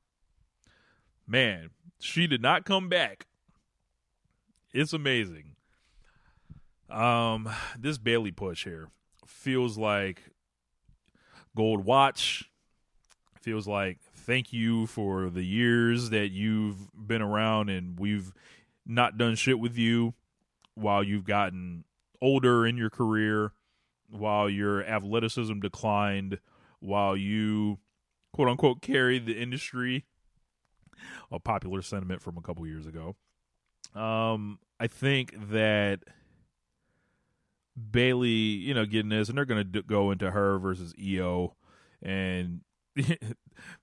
man, she did not come back. It's amazing. Um, this Bayley push here feels like gold watch. Feels like thank you for the years that you've been around and we've not done shit with you while you've gotten older in your career, while your athleticism declined, while you quote unquote carried the industry. A popular sentiment from a couple years ago. Um, I think that Bayley, you know, getting this, and they're going to go into her versus Io, and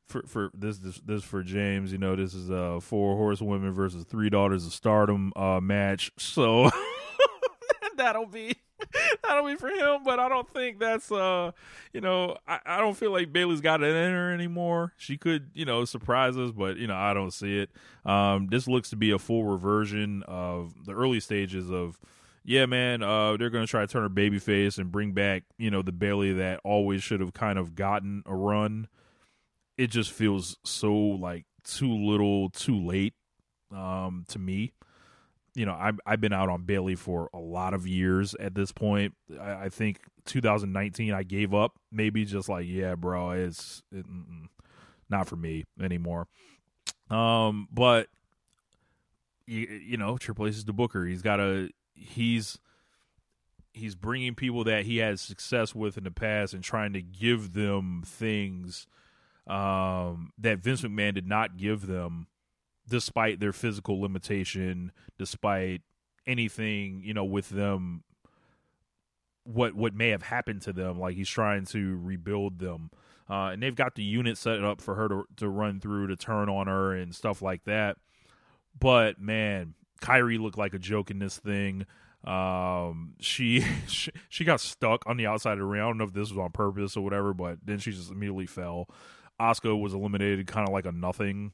for for this, this this for James, you know, this is a four horsewomen versus three daughters of stardom uh match. So that'll be that'll be for him, but I don't think that's uh you know, I, I don't feel like Bayley's got it in her anymore. She could, you know, surprise us, but you know, I don't see it. Um this looks to be a full reversion of the early stages of yeah, man, uh, they're to try to turn her babyface and bring back, you know, the Bayley that always should have kind of gotten a run it just feels so like too little, too late um, to me. You know, I've I've been out on Bayley for a lot of years at this point. I, I think 2019 I gave up. Maybe just like yeah, bro, it's it, not for me anymore. Um, but you, you know, Triple H is the Booker. He's got a he's he's bringing people that he had success with in the past and trying to give them things um, that Vince McMahon did not give them, despite their physical limitation, despite anything you know with them, what what may have happened to them. Like he's trying to rebuild them, uh, and they've got the unit set up for her to to run through to turn on her and stuff like that. But man, Kairi looked like a joke in this thing. Um, she, she she got stuck on the outside of the ring. I don't know if this was on purpose or whatever, but then she just immediately fell. Oscar was eliminated, kind of like a nothing.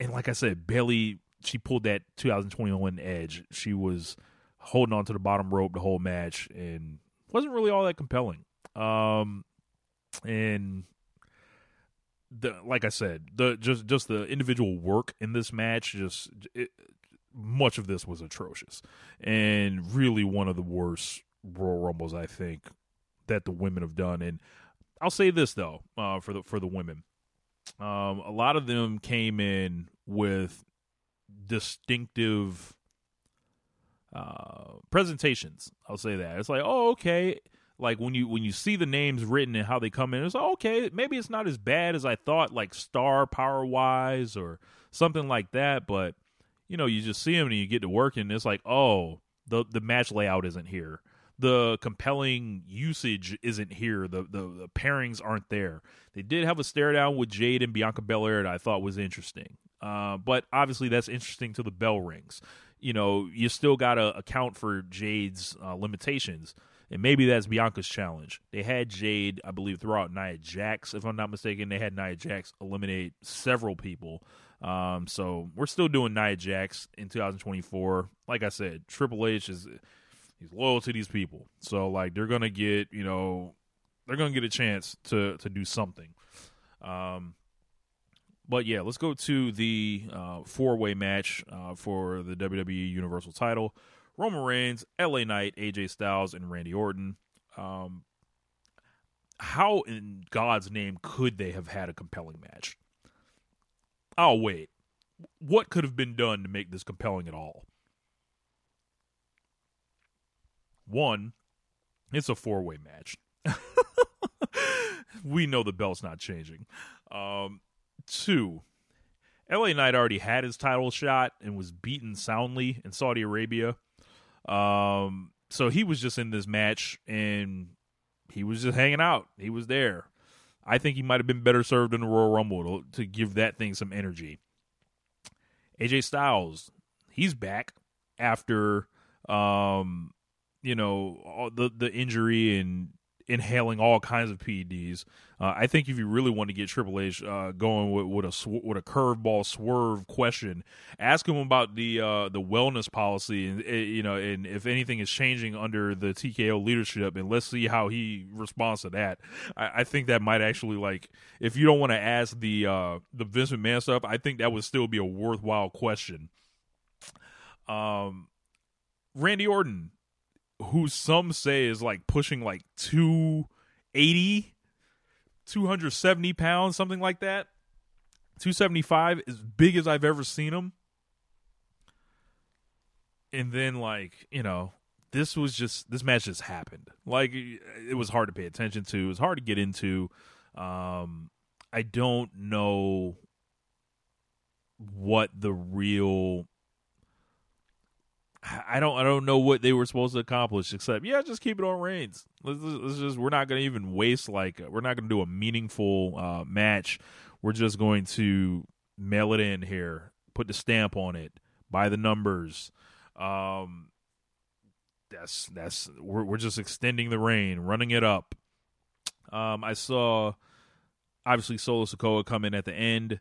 And like I said, Bayley, she pulled that 2021 edge. She was holding on to the bottom rope the whole match, and wasn't really all that compelling. Um, and the like I said, the just just the individual work in this match, just it, much of this was atrocious, and really one of the worst Royal Rumbles I think that the women have done. And I'll say this though, uh, for the for the women, um, a lot of them came in with distinctive uh, presentations. I'll say that it's like, oh, okay. Like when you when you see the names written and how they come in, it's like, okay. Maybe it's not as bad as I thought, like star power wise or something like that. But you know, you just see them and you get to work, and it's like, oh, the the match layout isn't here. The compelling usage isn't here. The, the the pairings aren't there. They did have a stare down with Jade and Bianca Belair that I thought was interesting. Uh, but obviously, that's interesting to the bell rings. You know, you still got to account for Jade's uh, limitations, and maybe that's Bianca's challenge. They had Jade, I believe, throughout Nia Jax, if I'm not mistaken. They had Nia Jax eliminate several people. Um, so we're still doing Nia Jax in 2024. Like I said, Triple H is he's loyal to these people, so like they're gonna get you know they're gonna get a chance to to do something. Um, but yeah, let's go to the uh, four way match uh, for the WWE Universal Title: Roman Reigns, LA Knight, AJ Styles, and Randy Orton. Um, how in God's name could they have had a compelling match? oh wait, what could have been done to make this compelling at all? One, it's a four way match. we know the belt's not changing. Um, two, LA Knight already had his title shot and was beaten soundly in Saudi Arabia. Um, so he was just in this match and he was just hanging out. He was there. I think he might have been better served in the Royal Rumble to, to give that thing some energy. AJ Styles, he's back after um, you know the the injury and inhaling all kinds of PEDs. Uh, I think if you really want to get Triple H uh, going with, with a sw- with a curveball swerve question, ask him about the uh, the wellness policy and eh, you know and if anything is changing under the TKO leadership, and let's see how he responds to that. I, I think that might actually like if you don't want to ask the uh, the Vince McMahon stuff, I think that would still be a worthwhile question. Um, Randy Orton who some say is like pushing like 280, 270 pounds, something like that. 275, as big as I've ever seen him. And then, like, you know, this was just, this match just happened. Like, it was hard to pay attention to, it was hard to get into. Um, I don't know what the real I don't I don't know what they were supposed to accomplish except yeah just keep it on Reigns. Let's, let's just we're not going to even waste like we're not going to do a meaningful uh, match. We're just going to mail it in here, put the stamp on it, buy the numbers. Um, that's that's we're we're just extending the reign, running it up. Um, I saw obviously Solo Sikoa come in at the end.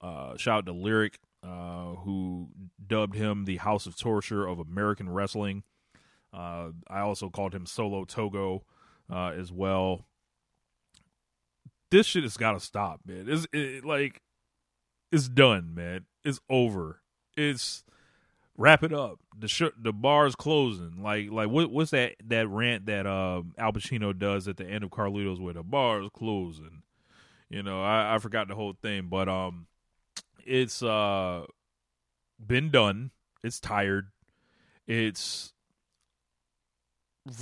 Uh, shout out to Lyric uh, who dubbed him the House of Torture of American Wrestling. Uh, I also called him Solo Togo uh, as well. This shit has got to stop, man. It's it, like it's done, man. It's over. It's wrap it up. The sh- the bar's closing. Like like what what's that that rant that uh, Al Pacino does at the end of Carlito's where the bar is closing. You know, I, I forgot the whole thing, but um, it's uh been done. It's tired. It's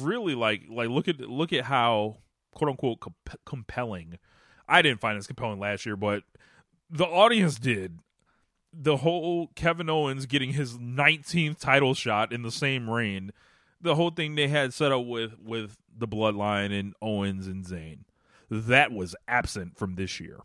really like like look at look at how quote unquote comp- compelling I didn't find it as compelling last year, but the audience did. The whole Kevin Owens getting his 19th title shot in the same reign, the whole thing they had set up with with the Bloodline and Owens and Zayn, that was absent from this year.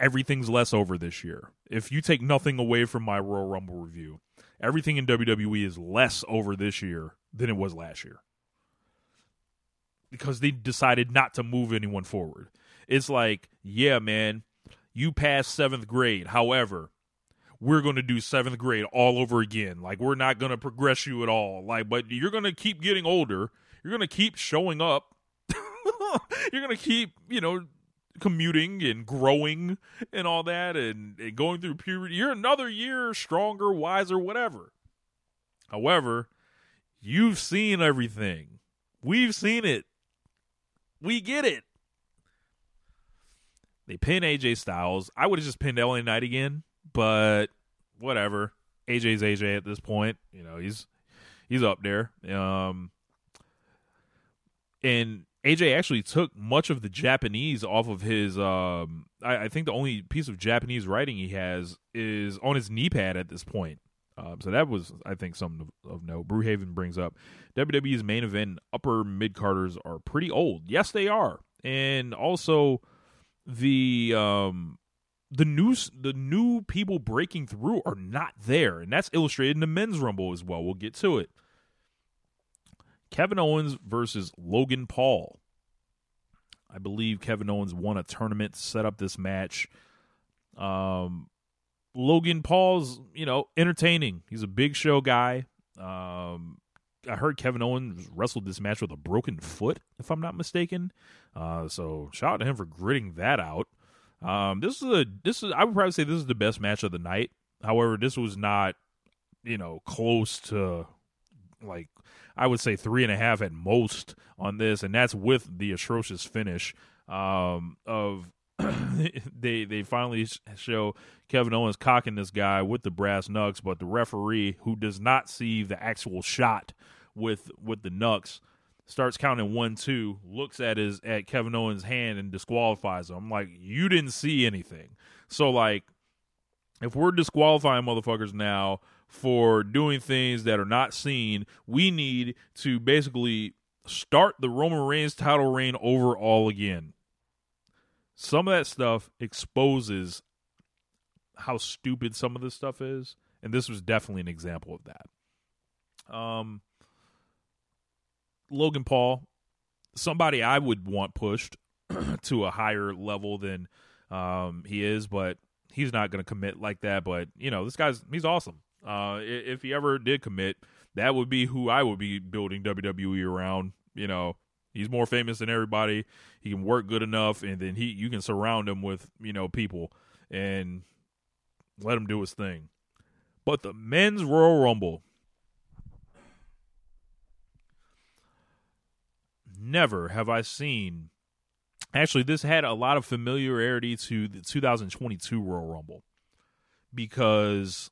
Everything's less over this year. If you take nothing away from my Royal Rumble review, everything in WWE is less over this year than it was last year because they decided not to move anyone forward. It's like, yeah, man, you passed seventh grade. However, we're going to do seventh grade all over again. Like, we're not going to progress you at all. Like, but you're going to keep getting older. You're going to keep showing up. you're going to keep, you know, commuting and growing and all that and, and going through puberty. You're another year stronger, wiser, whatever. However, you've seen everything. We've seen it. We get it. They pin AJ Styles. I would have just pinned LA Knight again, but whatever. AJ's AJ at this point. You know, he's he's up there. Um and AJ actually took much of the Japanese off of his um I, I think the only piece of Japanese writing he has is on his knee pad at this point. Um, so that was, I think, something of, of note. Brewhaven brings up WWE's main event upper mid carders are pretty old. Yes, they are, and also the um, the new the new people breaking through are not there, and that's illustrated in the men's rumble as well. We'll get to it. Kevin Owens versus Logan Paul. I believe Kevin Owens won a tournament to set up this match. Um, Logan Paul's, you know, entertaining. He's a big show guy. Um, I heard Kevin Owens wrestled this match with a broken foot, if I'm not mistaken. Uh, so shout out to him for gritting that out. Um, this is a this is I would probably say this is the best match of the night. However, this was not, you know, close to like I would say three and a half at most on this, and that's with the atrocious finish um, of they they finally show Kevin Owens cocking this guy with the brass knucks, but the referee, who does not see the actual shot with with the knucks, starts counting one two, looks at his at Kevin Owens' hand and disqualifies him. I'm like, you didn't see anything. So like, if we're disqualifying motherfuckers now for doing things that are not seen, we need to basically start the Roman Reigns title reign over all again some of that stuff exposes how stupid some of this stuff is, and this was definitely an example of that. Um, Logan Paul, somebody I would want pushed to a higher level than um, he is, but he's not going to commit like that. But you know, this guy's he's awesome. Uh, if he ever did commit, that would be who I would be building WWE around. You know, He's more famous than everybody. He can work good enough, and then he you can surround him with you know people and let him do his thing. But the men's Royal Rumble, never have I seen. Actually, this had a lot of familiarity to the 2022 Royal Rumble because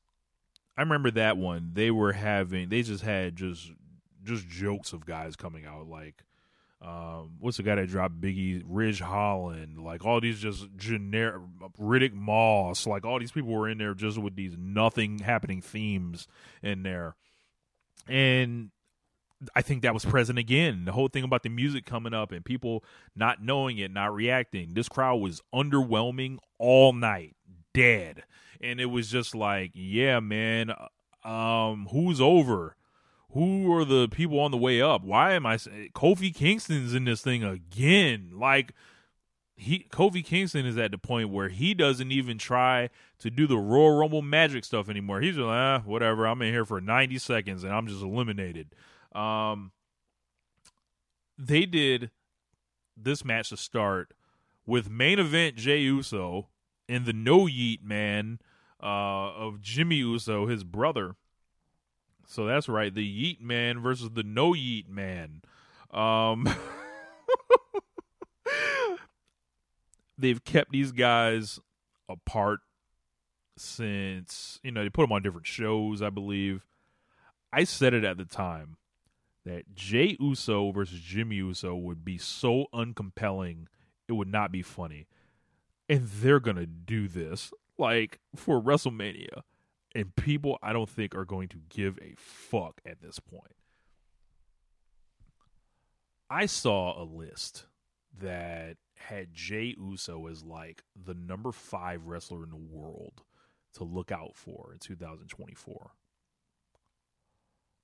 I remember that one. They were having, they just had just just jokes of guys coming out like um, what's the guy that dropped Biggie? Ridge Holland, like all these just generic Riddick Moss, like all these people were in there just with these nothing happening themes in there, and I think that was present again. The whole thing about the music coming up and people not knowing it, not reacting. This crowd was underwhelming all night, dead, and it was just like, yeah, man, um, who's over? who are the people on the way up? Why am I Kofi Kingston's in this thing again? Like he Kofi Kingston is at the point where he doesn't even try to do the Royal Rumble magic stuff anymore. He's like, ah, whatever. I'm in here for 90 seconds and I'm just eliminated. Um, they did this match to start with main event Jey Uso and the no yeet man uh, of Jimmy Uso, his brother so that's right, the Yeet Man versus the No Yeet Man. Um, they've kept these guys apart since you know they put them on different shows. I believe I said it at the time. that Jey Uso versus Jimmy Uso would be so uncompelling, it would not be funny. And they're going to do this like for WrestleMania. And people I don't think are going to give a fuck at this point. I saw a list that had Jey Uso as like the number five wrestler in the world to look out for in 2024.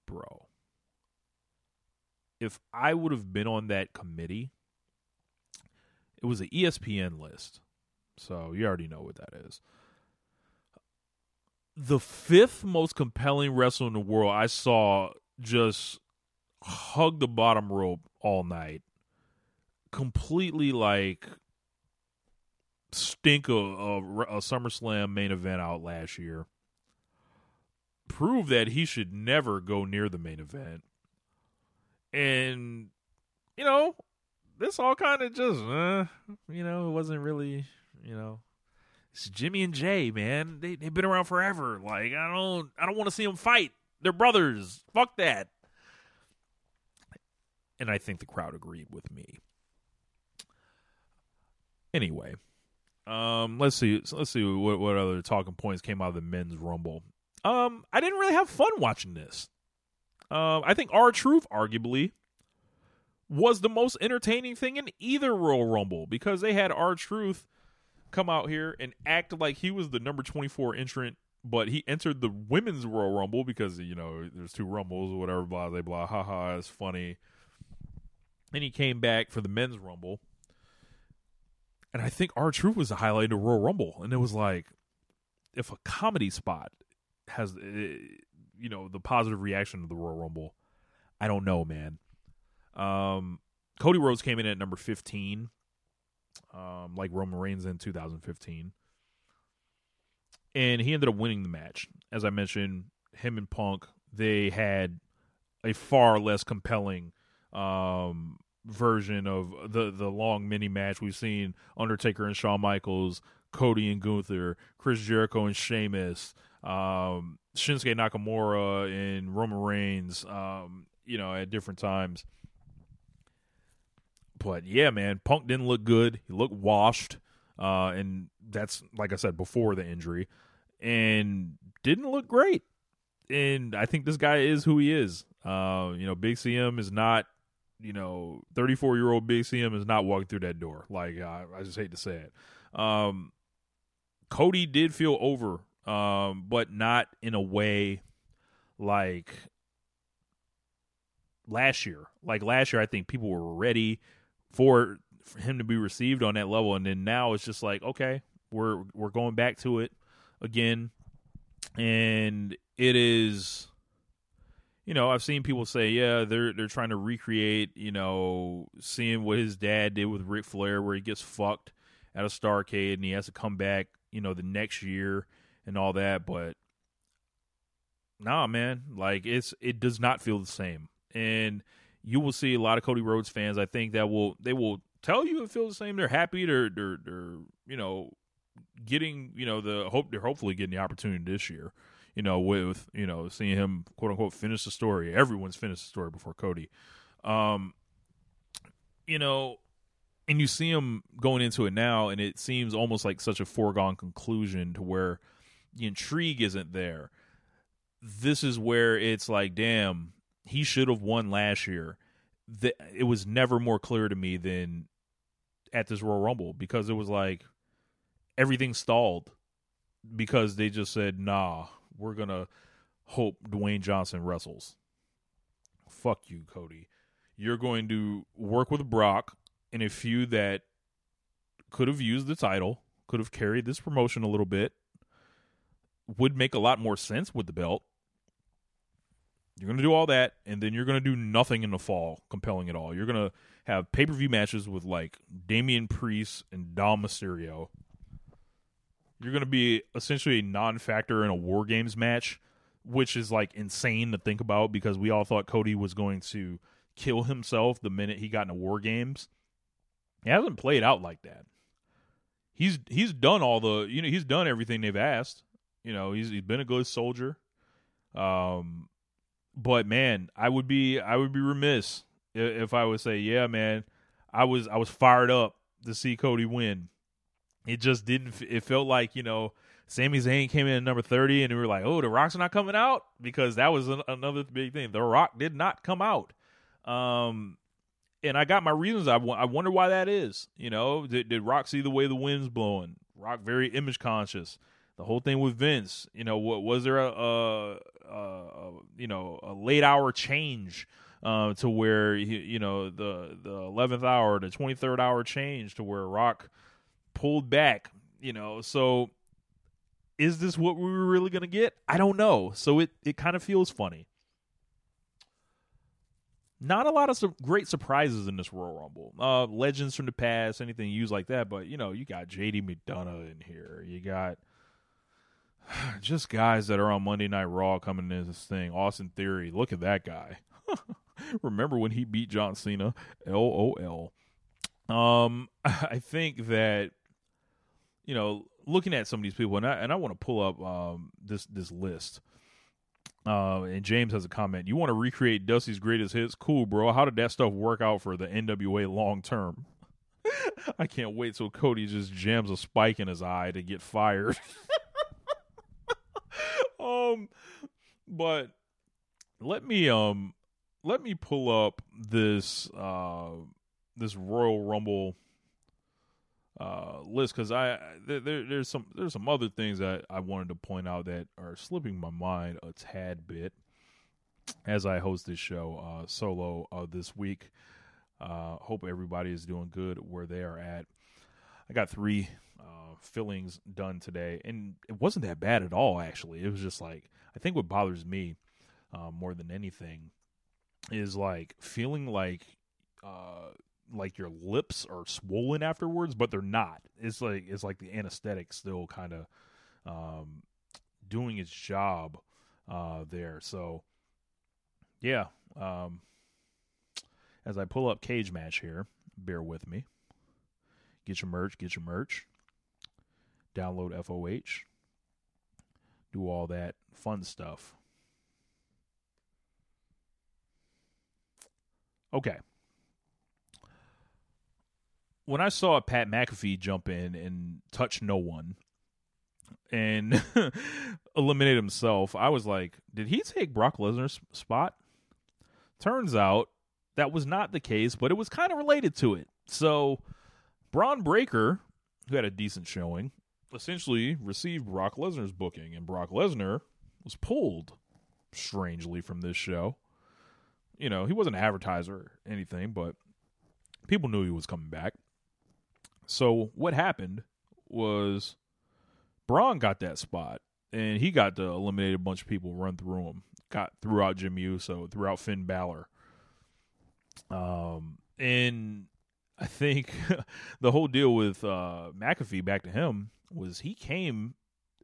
Bro, if I would have been on that committee, it was an ESPN list. So you already know what that is. The fifth most compelling wrestler in the world I saw just hug the bottom rope all night. Completely like stink a, a, a SummerSlam main event out last year. Prove that he should never go near the main event. And, you know, this all kind of just, uh, you know, it wasn't really, you know, it's Jimmy and Jey, man. They they've been around forever. Like I don't I don't want to see them fight. They're brothers. Fuck that and I think the crowd agreed with me. Anyway, um, let's see. Let's see what, what other talking points came out of the men's rumble. Um, I didn't really have fun watching this. Um, I think R-Truth arguably was the most entertaining thing in either Royal Rumble because they had R-Truth come out here and act like he was the number 24 entrant, but he entered the women's Royal Rumble because, you know, there's two Rumbles or whatever, blah, blah, blah. Ha ha, it's funny. Then he came back for the men's rumble. And I think R-Truth was the highlight of Royal Rumble. And it was like, if a comedy spot has, eh, you know, the positive reaction to the Royal Rumble, I don't know, man. Um, Cody Rhodes came in at number 15, um, like Roman Reigns in 2015. And he ended up winning the match. As I mentioned, him and Punk, they had a far less compelling um, version of the the long mini match we've seen Undertaker and Shawn Michaels, Cody and Gunther, Chris Jericho and Sheamus, um, Shinsuke Nakamura and Roman Reigns, um, you know, at different times. But yeah, man, Punk didn't look good. He looked washed, uh, and that's like I said before the injury, and didn't look great. And I think this guy is who he is. Uh, you know, Big CM is not you know, 34 year old Big CM is not walking through that door. Like, I, I just hate to say it. Um, Cody did feel over, um, but not in a way like last year. Like last year, I think people were ready for, for him to be received on that level, and then now it's just like, okay, we're we're going back to it again, and it is you know, I've seen people say, yeah, they're they're trying to recreate, you know, seeing what his dad did with Ric Flair, where he gets fucked at a Starcade and he has to come back, you know, the next year and all that. But nah, man, like it's it does not feel the same, and you will see a lot of Cody Rhodes fans. I think that will they will tell you it feels the same. They're happy. They're they're they're you know getting you know the hope they're hopefully getting the opportunity this year you know, with you know seeing him quote unquote finish the story. Everyone's finished the story before Cody. Um, you know, and you see him going into it now, and it seems almost like such a foregone conclusion to where the intrigue isn't there. This is where it's like, damn, he should have won last year. The, it was never more clear to me than at this Royal Rumble because it was like everything stalled because they just said, nah, we're gonna hope Dwayne Johnson wrestles. Fuck you, Cody. You're going to work with Brock in a feud that could have used the title, could have carried this promotion a little bit, would make a lot more sense with the belt. You're going to do all that, and then you're going to do nothing in the fall compelling at all. You're going to have pay per view matches with like Damian Priest and Dom Mysterio you're going to be essentially a non-factor in a War Games match, which is like insane to think about because we all thought Cody was going to kill himself the minute he got into War Games. He hasn't played out like that. He's he's done all the you know he's done everything they've asked. You know he's he's been a good soldier. Um, but man, I would be I would be remiss if, I would say, yeah, man, I was I was fired up to see Cody win. It just didn't. It felt like you know, Sami Zayn came in at number thirty, and we were like, oh, the Rock's not coming out because that was an, another big thing. The Rock did not come out. Um, and I got my reasons. I, I wonder why that is. You know, did, did Rock see the way the wind's blowing? Rock very image conscious. The whole thing with Vince. You know, what was there a, a, a you know a late hour change uh, to where he, you know the the eleventh hour, the twenty third hour change to where Rock pulled back. You know, so is this what we were really to get? I don't know. So it it kind of feels funny. Not a lot of su- great surprises in this Royal Rumble. Uh, legends from the past, anything used like that. But you know, you got JD McDonagh in here. You got just guys that are on Monday Night Raw coming into this thing. Austin Theory, look at that guy. Remember when he beat John Cena? LOL. Um, I think that you know, looking at some of these people, and I and I want to pull up um this this list. Uh, and James has a comment. You want to recreate Dusty's greatest hits? Cool, bro. How did that stuff work out for the NWA long term? I can't wait till Cody just jams a spike in his eye to get fired. um, but let me um let me pull up this uh this Royal Rumble uh, list because I there, there's some there's some other things that I wanted to point out that are slipping my mind a tad bit as I host this show uh, solo uh, this week. Uh, hope everybody is doing good where they are at. I got three uh, fillings done today, and it wasn't that bad at all. Actually, it was just like I think what bothers me uh, more than anything is like feeling like uh, like your lips are swollen afterwards, but they're not. It's like it's like the anesthetic still kind of um, doing its job uh, there. So yeah, um, as I pull up cage match here, bear with me. Get your merch, get your merch. Download FOH. Do all that fun stuff. Okay when I saw Pat McAfee jump in and touch no one and eliminate himself, I was like, did he take Brock Lesnar's spot? Turns out that was not the case, but it was kind of related to it. So, Bron Breakker, who had a decent showing, essentially received Brock Lesnar's booking, and Brock Lesnar was pulled strangely from this show. You know, he wasn't an advertiser or anything, but people knew he was coming back. So what happened was Bron got that spot, and he got to eliminate a bunch of people, run through him. Got throughout Jim Uso, throughout Finn Balor. Um, and I think the whole deal with uh, McAfee back to him was he came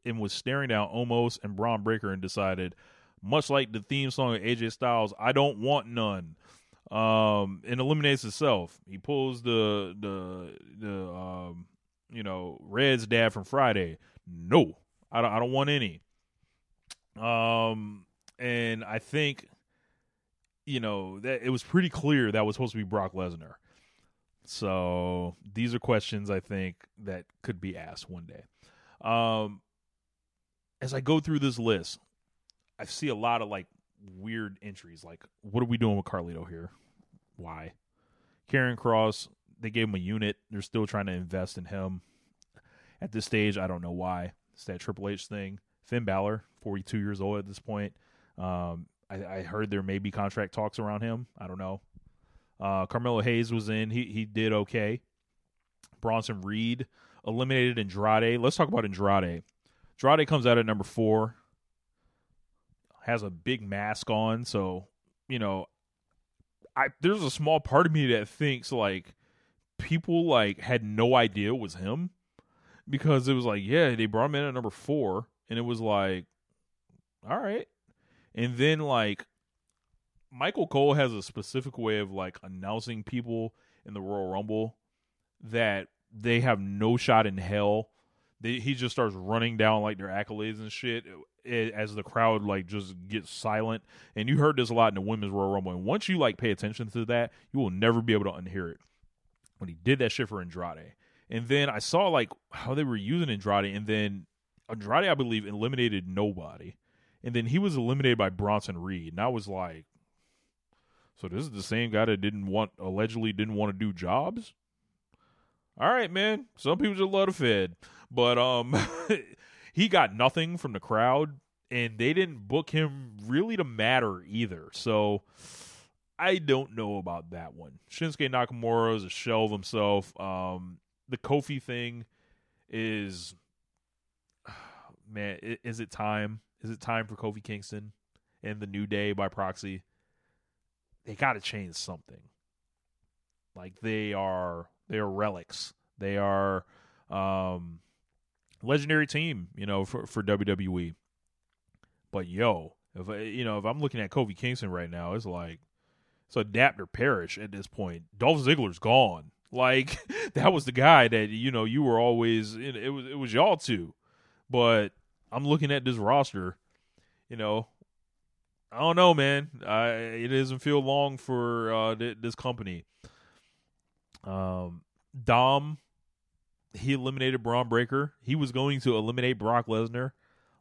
and was staring down Omos and Bron Breakker and decided, much like the theme song of AJ Styles, I don't want none um, and eliminates itself. He pulls the the the um, you know Red's dad from Friday. No, I don't. I don't want any. Um, and I think you know that it was pretty clear that was supposed to be Brock Lesnar. So these are questions I think that could be asked one day. Um, as I go through this list, I see a lot of like weird entries. Like, what are we doing with Carlito here? Why? Karrion Kross, they gave him a unit. They're still trying to invest in him. At this stage, I don't know why. It's that Triple H thing. Finn Balor, 42 years old at this point. Um, I, I, heard there may be contract talks around him. I don't know. Uh, Carmelo Hayes was in. He he did okay. Bronson Reed eliminated Andrade. Let's talk about Andrade. Andrade comes out at number four has a big mask on, so you know, I there's a small part of me that thinks like people like had no idea it was him because it was like, yeah, they brought him in at number four, and it was like, all right, and then like Michael Cole has a specific way of like announcing people in the Royal Rumble that they have no shot in hell they, he just starts running down like their accolades and shit eh, as the crowd like just gets silent. And you heard this a lot in the women's Royal Rumble. And once you like pay attention to that, you will never be able to unhear it. When he did that shit for Andrade, and then I saw like how they were using Andrade, and then Andrade, I believe, eliminated nobody, and then he was eliminated by Bronson Reed, and I was like, so this is the same guy that didn't want allegedly didn't want to do jobs. All right, man. Some people just love the Fed. But um, he got nothing from the crowd, and they didn't book him really to matter either. So I don't know about that one. Shinsuke Nakamura is a shell of himself. Um, the Kofi thing is, man, is it time? Is it time for Kofi Kingston and the New Day by proxy? They got to change something. Like they are, they are relics. They are um, legendary team, you know, for for WWE. But yo, if you know, if I'm looking at Kofi Kingston right now, it's like it's adapt or perish at this point. Dolph Ziggler's gone. Like that was the guy that you know you were always it was it was y'all two. But I'm looking at this roster, you know, I don't know, man. I, it doesn't feel long for uh, th- this company. Um, Dom he eliminated Bron Breakker. He was going to eliminate Brock Lesnar.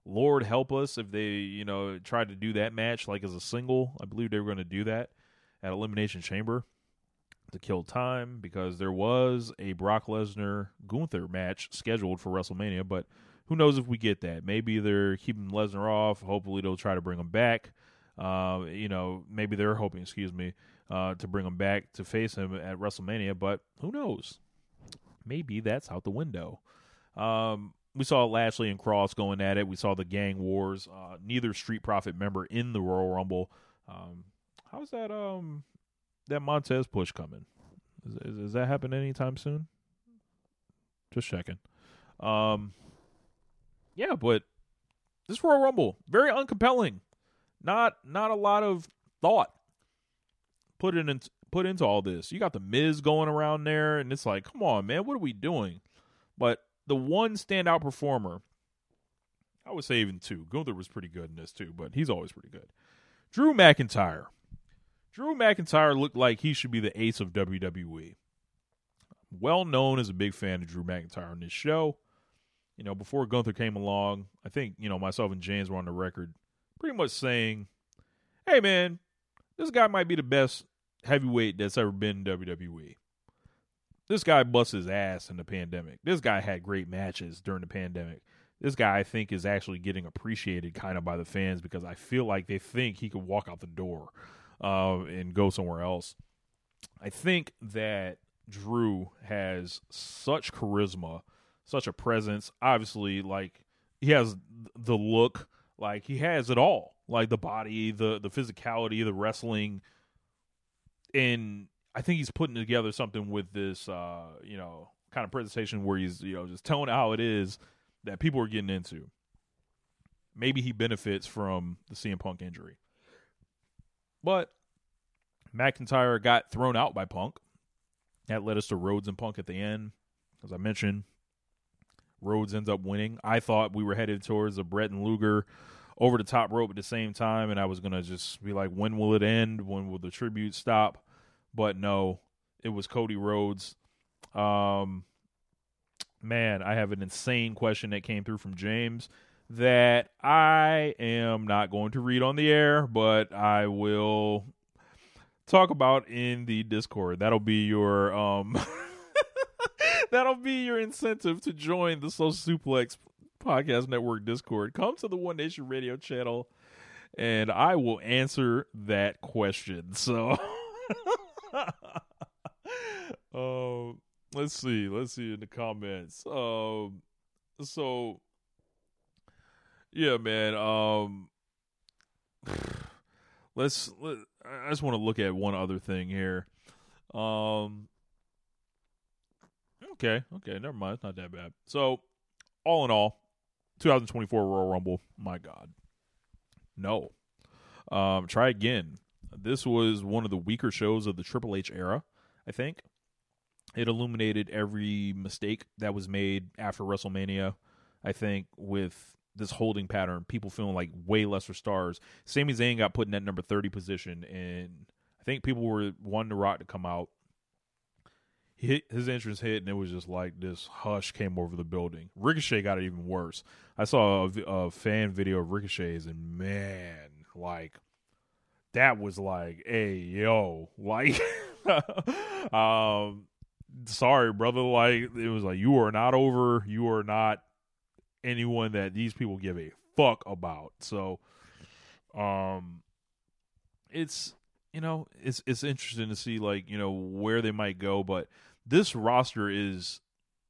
Lord help us if they, you know, tried to do that match like as a single. I believe they were going to do that at Elimination Chamber to kill time because there was a Brock Lesnar Gunther match scheduled for WrestleMania, but who knows if we get that? Maybe they're keeping Lesnar off. Hopefully they'll try to bring him back. Uh, you know, maybe they're hoping, excuse me, uh, to bring him back to face him at WrestleMania, but who knows? maybe that's out the window. Um, we saw Lashley and Kross going at it. We saw the gang wars. Uh, neither Street Profit member in the Royal Rumble. Um, how's that? Um, that Montez push coming? Is, is, is that happening anytime soon? Just checking. Um, yeah, but this Royal Rumble very uncompelling. Not not a lot of thought put in put into all this. You got the Miz going around there, and it's like, come on, man, what are we doing? But the one standout performer, I would say even two. Gunther was pretty good in this too, but he's always pretty good. Drew McIntyre. Drew McIntyre looked like he should be the ace of WWE. Well known as a big fan of Drew McIntyre on this show. You know, before Gunther came along, I think, you know, myself and James were on the record pretty much saying, hey, man, this guy might be the best heavyweight that's ever been in WWE. This guy busts his ass in the pandemic. This guy had great matches during the pandemic. This guy, I think, is actually getting appreciated kind of by the fans because I feel like they think he could walk out the door uh, and go somewhere else. I think that Drew has such charisma, such a presence. Obviously, like he has the look, like he has it all, like the body, the the physicality, the wrestling, and I think he's putting together something with this, uh, you know, kind of presentation where he's, you know, just telling how it is that people are getting into. Maybe he benefits from the CM Punk injury. But McIntyre got thrown out by Punk. That led us to Rhodes and Punk at the end. As I mentioned, Rhodes ends up winning. I thought we were headed towards a Bret and Luger over the top rope at the same time, and I was gonna just be like, when will it end? When will the tribute stop? But no, it was Cody Rhodes. Um, man, I have an insane question that came through from James that I am not going to read on the air, but I will talk about in the Discord. That'll be your um that'll be your incentive to join the Social Suplex Podcast Network Discord. Come to the One Nation Radio channel and I will answer that question. So um, let's see. Let's see in the comments. Um, so yeah, man. Um, let's. Let, I just want to look at one other thing here. Um. Okay. Okay. Never mind. It's not that bad. So, all in all, 2024 Royal Rumble. My God. No. Um. Try again. This was one of the weaker shows of the Triple H era, I think. It illuminated every mistake that was made after WrestleMania. I think with this holding pattern, people feeling like way lesser stars. Sami Zayn got put in that number 30 position, and I think people were wanting The Rock to come out. He hit, his entrance hit, and it was just like this hush came over the building. Ricochet got it even worse. I saw a, a fan video of Ricochet's, and man, like that was like, hey, yo, like, um, sorry, brother. Like, it was like, you are not over. You are not anyone that these people give a fuck about. So, um, it's you know it's it's interesting to see like you know where they might go, but this roster is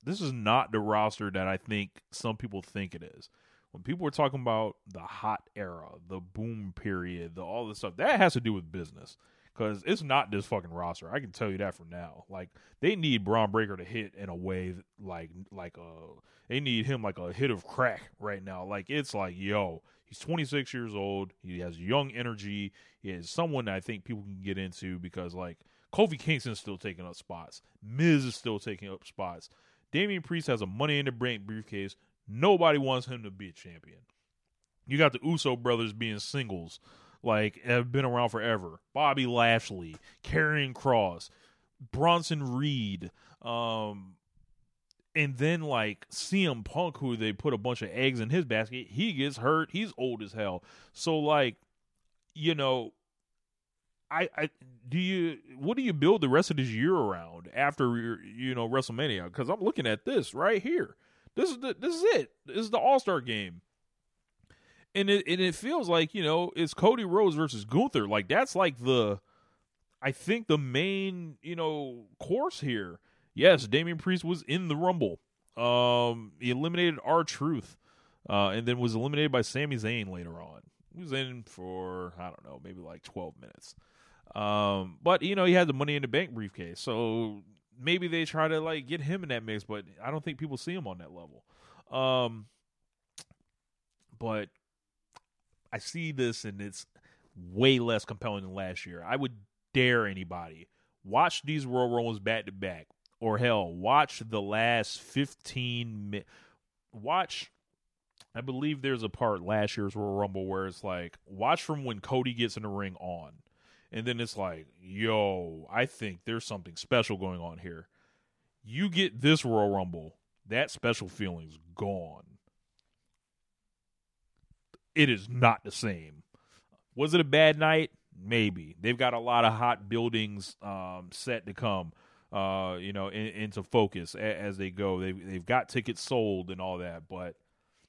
this is not the roster that I think some people think it is. When people are talking about the hot era, the boom period, the all this stuff, that has to do with business because it's not this fucking roster. I can tell you that from now. Like they need Bron Breakker to hit in a way that, like like a uh, they need him like a hit of crack right now. Like it's like yo, he's 26 years old. He has young energy. He is someone I think people can get into because like Kofi Kingston's still taking up spots. Miz is still taking up spots. Damian Priest has a Money in the Bank briefcase. Nobody wants him to be a champion. You got the Uso brothers being singles like have been around forever. Bobby Lashley, Karrion Kross, Bronson Reed, um, and then like CM Punk, who they put a bunch of eggs in his basket. He gets hurt. He's old as hell. So like, you know, I, I do you what do you build the rest of this year around after you know WrestleMania? Because I'm looking at this right here. This is the this is it. This is the All Star game and it and it feels like you know it's Cody Rhodes versus Gunther. Like that's like the, I think the main you know course here. Yes, Damian Priest was in the Rumble. Um, he eliminated R-Truth, uh, and then was eliminated by Sami Zayn later on. He was in for I don't know, maybe like twelve minutes. Um, but you know he had the Money in the Bank briefcase, so maybe they try to like get him in that mix. But I don't think people see him on that level. Um, but I see this and it's way less compelling than last year. I would dare anybody watch these Royal Rumbles back to back, or hell, watch the last fifteen minutes. Watch. I believe there's a part last year's Royal Rumble where it's like watch from when Cody gets in the ring on, and then it's like, yo, I think there's something special going on here. You get this Royal Rumble, that special feeling's gone it is not the same. Was it a bad night? Maybe. They've got a lot of hot buildings um, set to come, uh, you know, in, into focus a, as they go. They've, they've got tickets sold and all that, but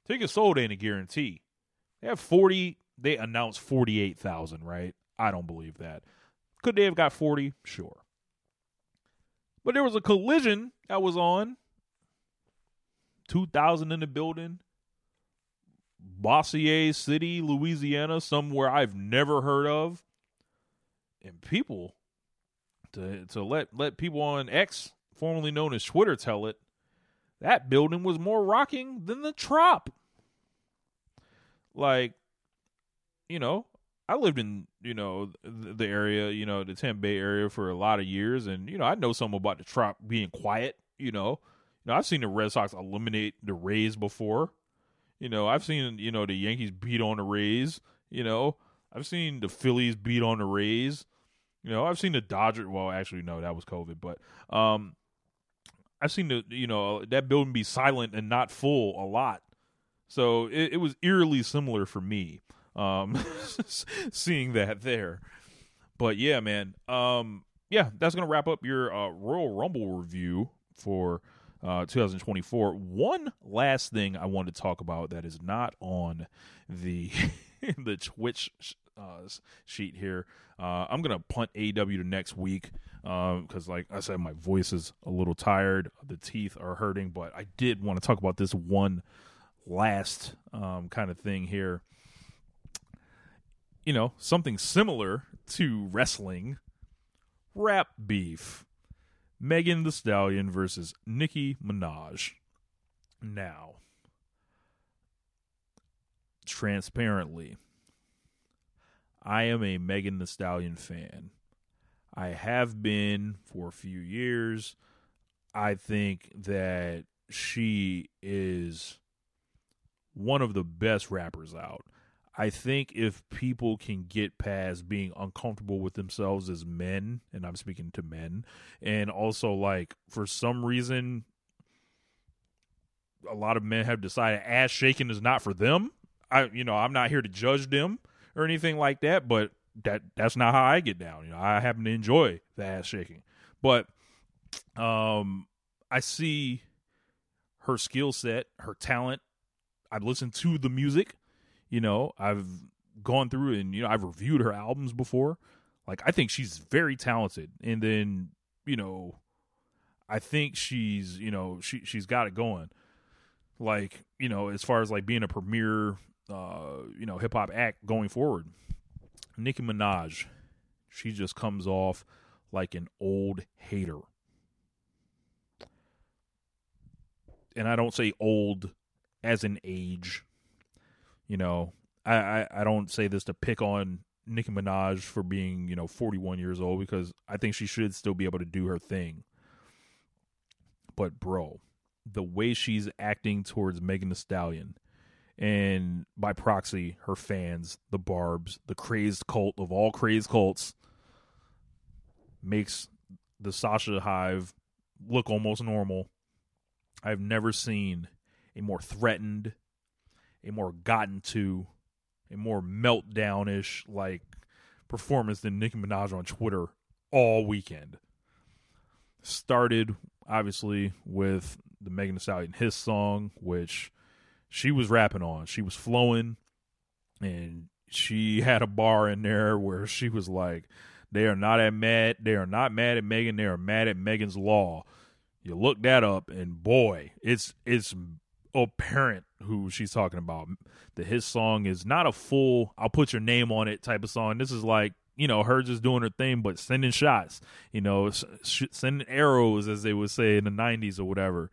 tickets sold ain't a guarantee. They have 40, they announced 48,000, right? I don't believe that. Could they have got 40? Sure. But there was a collision that was on. 2,000 in the building. Bossier City, Louisiana, somewhere I've never heard of. And people to to let let people on X, formerly known as Twitter, tell it, that building was more rocking than the Trop. Like, you know, I lived in you know the area, you know, the Tampa Bay area for a lot of years, and you know I know something about the Trop being quiet. You know, you know I've seen the Red Sox eliminate the Rays before. You know, I've seen you know the Yankees beat on the Rays. You know, I've seen the Phillies beat on the Rays. You know, I've seen the Dodger. Well, actually, no, that was COVID. But um, I've seen the you know that building be silent and not full a lot. So it, it was eerily similar for me, um, seeing that there. But yeah, man. Um, yeah, that's gonna wrap up your uh, Royal Rumble review for uh, 2024. One last thing I want to talk about that is not on the the Twitch uh, sheet here. Uh, I'm gonna punt AW to next week because, uh, like I said, my voice is a little tired. The teeth are hurting, but I did want to talk about this one last um, kind of thing here. You know, something similar to wrestling, rap beef. Megan Thee Stallion versus Nicki Minaj. Now, transparently, I am a Megan Thee Stallion fan. I have been for a few years. I think that she is one of the best rappers out. I think if people can get past being uncomfortable with themselves as men, and I'm speaking to men, and also like for some reason, a lot of men have decided ass shaking is not for them. I, you know, I'm not here to judge them or anything like that, but that that's not how I get down. You know, I happen to enjoy the ass shaking, but um, I see her skill set, her talent. I've listened to the music. You know, I've gone through and you know I've reviewed her albums before. Like I think she's very talented, and then you know, I think she's you know she she's got it going. Like you know, as far as like being a premier uh, you know hip hop act going forward, Nicki Minaj, she just comes off like an old hater. And I don't say old as an age you know, I, I, I don't say this to pick on Nicki Minaj for being, you know, 41 years old because I think she should still be able to do her thing. But, bro, the way she's acting towards Megan Thee Stallion and by proxy, her fans, the Barbs, the crazed cult of all crazed cults, makes the Sasha Hive look almost normal. I've never seen a more threatened, a more gotten to, a more meltdownish like performance than Nicki Minaj on Twitter all weekend. Started obviously with the Megan Thee Stallion Hiss song, which she was rapping on. She was flowing, and she had a bar in there where she was like, "They are not at mad. They are not mad at Megan. They are mad at Megan's law." You look that up, and boy, it's it's apparent who she's talking about. That Hiss song is not a full "I'll put your name on it" type of song. This is like you know her just doing her thing, but sending shots. You know, sh- sending arrows as they would say in the '90s or whatever.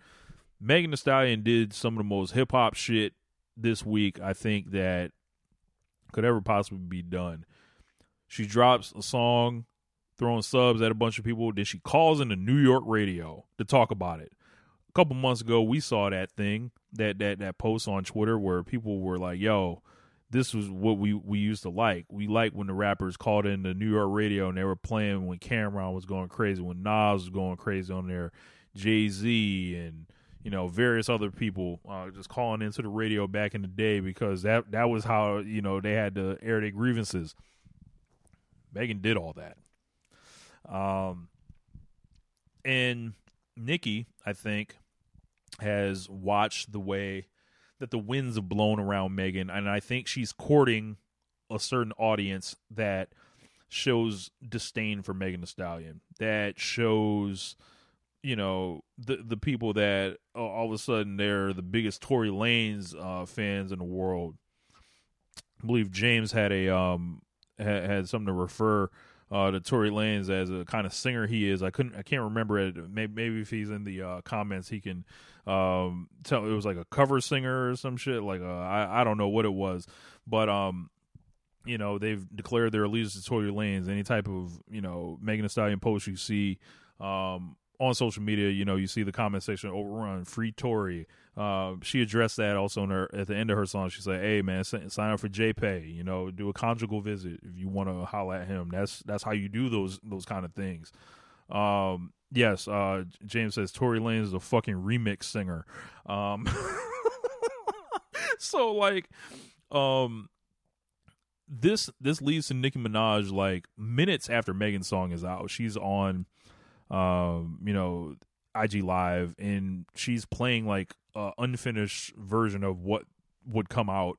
Megan Thee Stallion did some of the most hip hop shit this week. I think that could ever possibly be done. She drops a song, throwing subs at a bunch of people. Then she calls in the New York radio to talk about it. A couple months ago, we saw that thing that that that post on Twitter where people were like, "Yo, this was what we we used to like. We like when the rappers called in the New York radio and they were playing when Cam'ron was going crazy, when Nas was going crazy on there, Jay Z and you know various other people uh, just calling into the radio back in the day because that that was how you know they had to air their grievances. Megan did all that. Um, and Nicki, I think, has watched the way that the winds have blown around Megan, and I think she's courting a certain audience that shows disdain for Megan Thee Stallion, that shows, you know, the the people that uh, all of a sudden they're the biggest Tory Lanez uh, fans in the world. I believe James had a um had, had something to refer uh, to Tory Lanez as a kind of singer he is. I couldn't, I can't remember it. Maybe, maybe if he's in the uh, comments, he can um, tell. It was like a cover singer or some shit. Like uh, I, I don't know what it was, but um, you know, they've declared their allegiance to Tory Lanez. Any type of you know Megan Thee Stallion post you see um on social media, you know, you see the comment section overrun, free Tory. Uh, she addressed that also in her at the end of her song. She said, "Hey man, sign up for JPay. You know, do a conjugal visit if you want to holla at him. That's that's how you do those those kind of things." Um, yes, uh, James says Tory Lane is a fucking remix singer. Um, so like, um, this this leads to Nicki Minaj like minutes after Megan's song is out. She's on um, you know, IG Live, and she's playing like a unfinished version of what would come out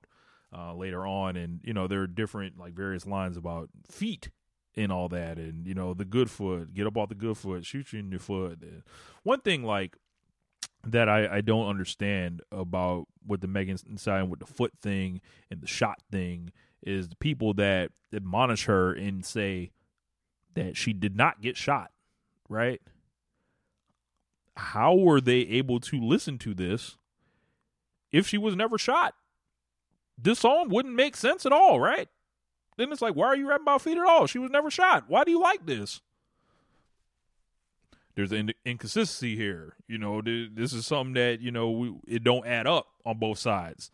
uh, later on, and you know there are different like various lines about feet and all that, and you know the good foot, get up off the good foot, shoot you in your foot. And one thing like that I, I don't understand about what the Megan Stallion with the foot thing and the shot thing is the people that admonish her and say that she did not get shot right? How were they able to listen to this if she was never shot? This song wouldn't make sense at all, right? Then it's like, why are you rapping about feet at all? She was never shot. Why do you like this? There's an inconsistency here. You know, this is something that you know we, it don't add up on both sides.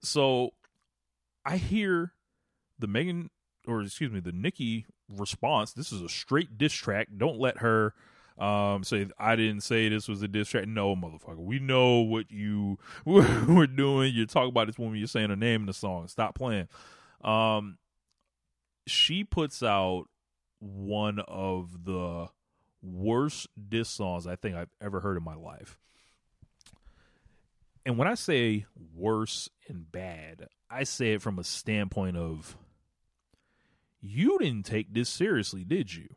So I hear the Megan or excuse me, the Nicki response. This is a straight diss track. Don't let her um say I didn't say this was a diss track. No, motherfucker. We know what you were doing. You talk about this woman, you're saying her name in the song. Stop playing. Um she puts out one of the worst diss songs I think I've ever heard in my life. And when I say worse and bad, I say it from a standpoint of you didn't take this seriously, did you?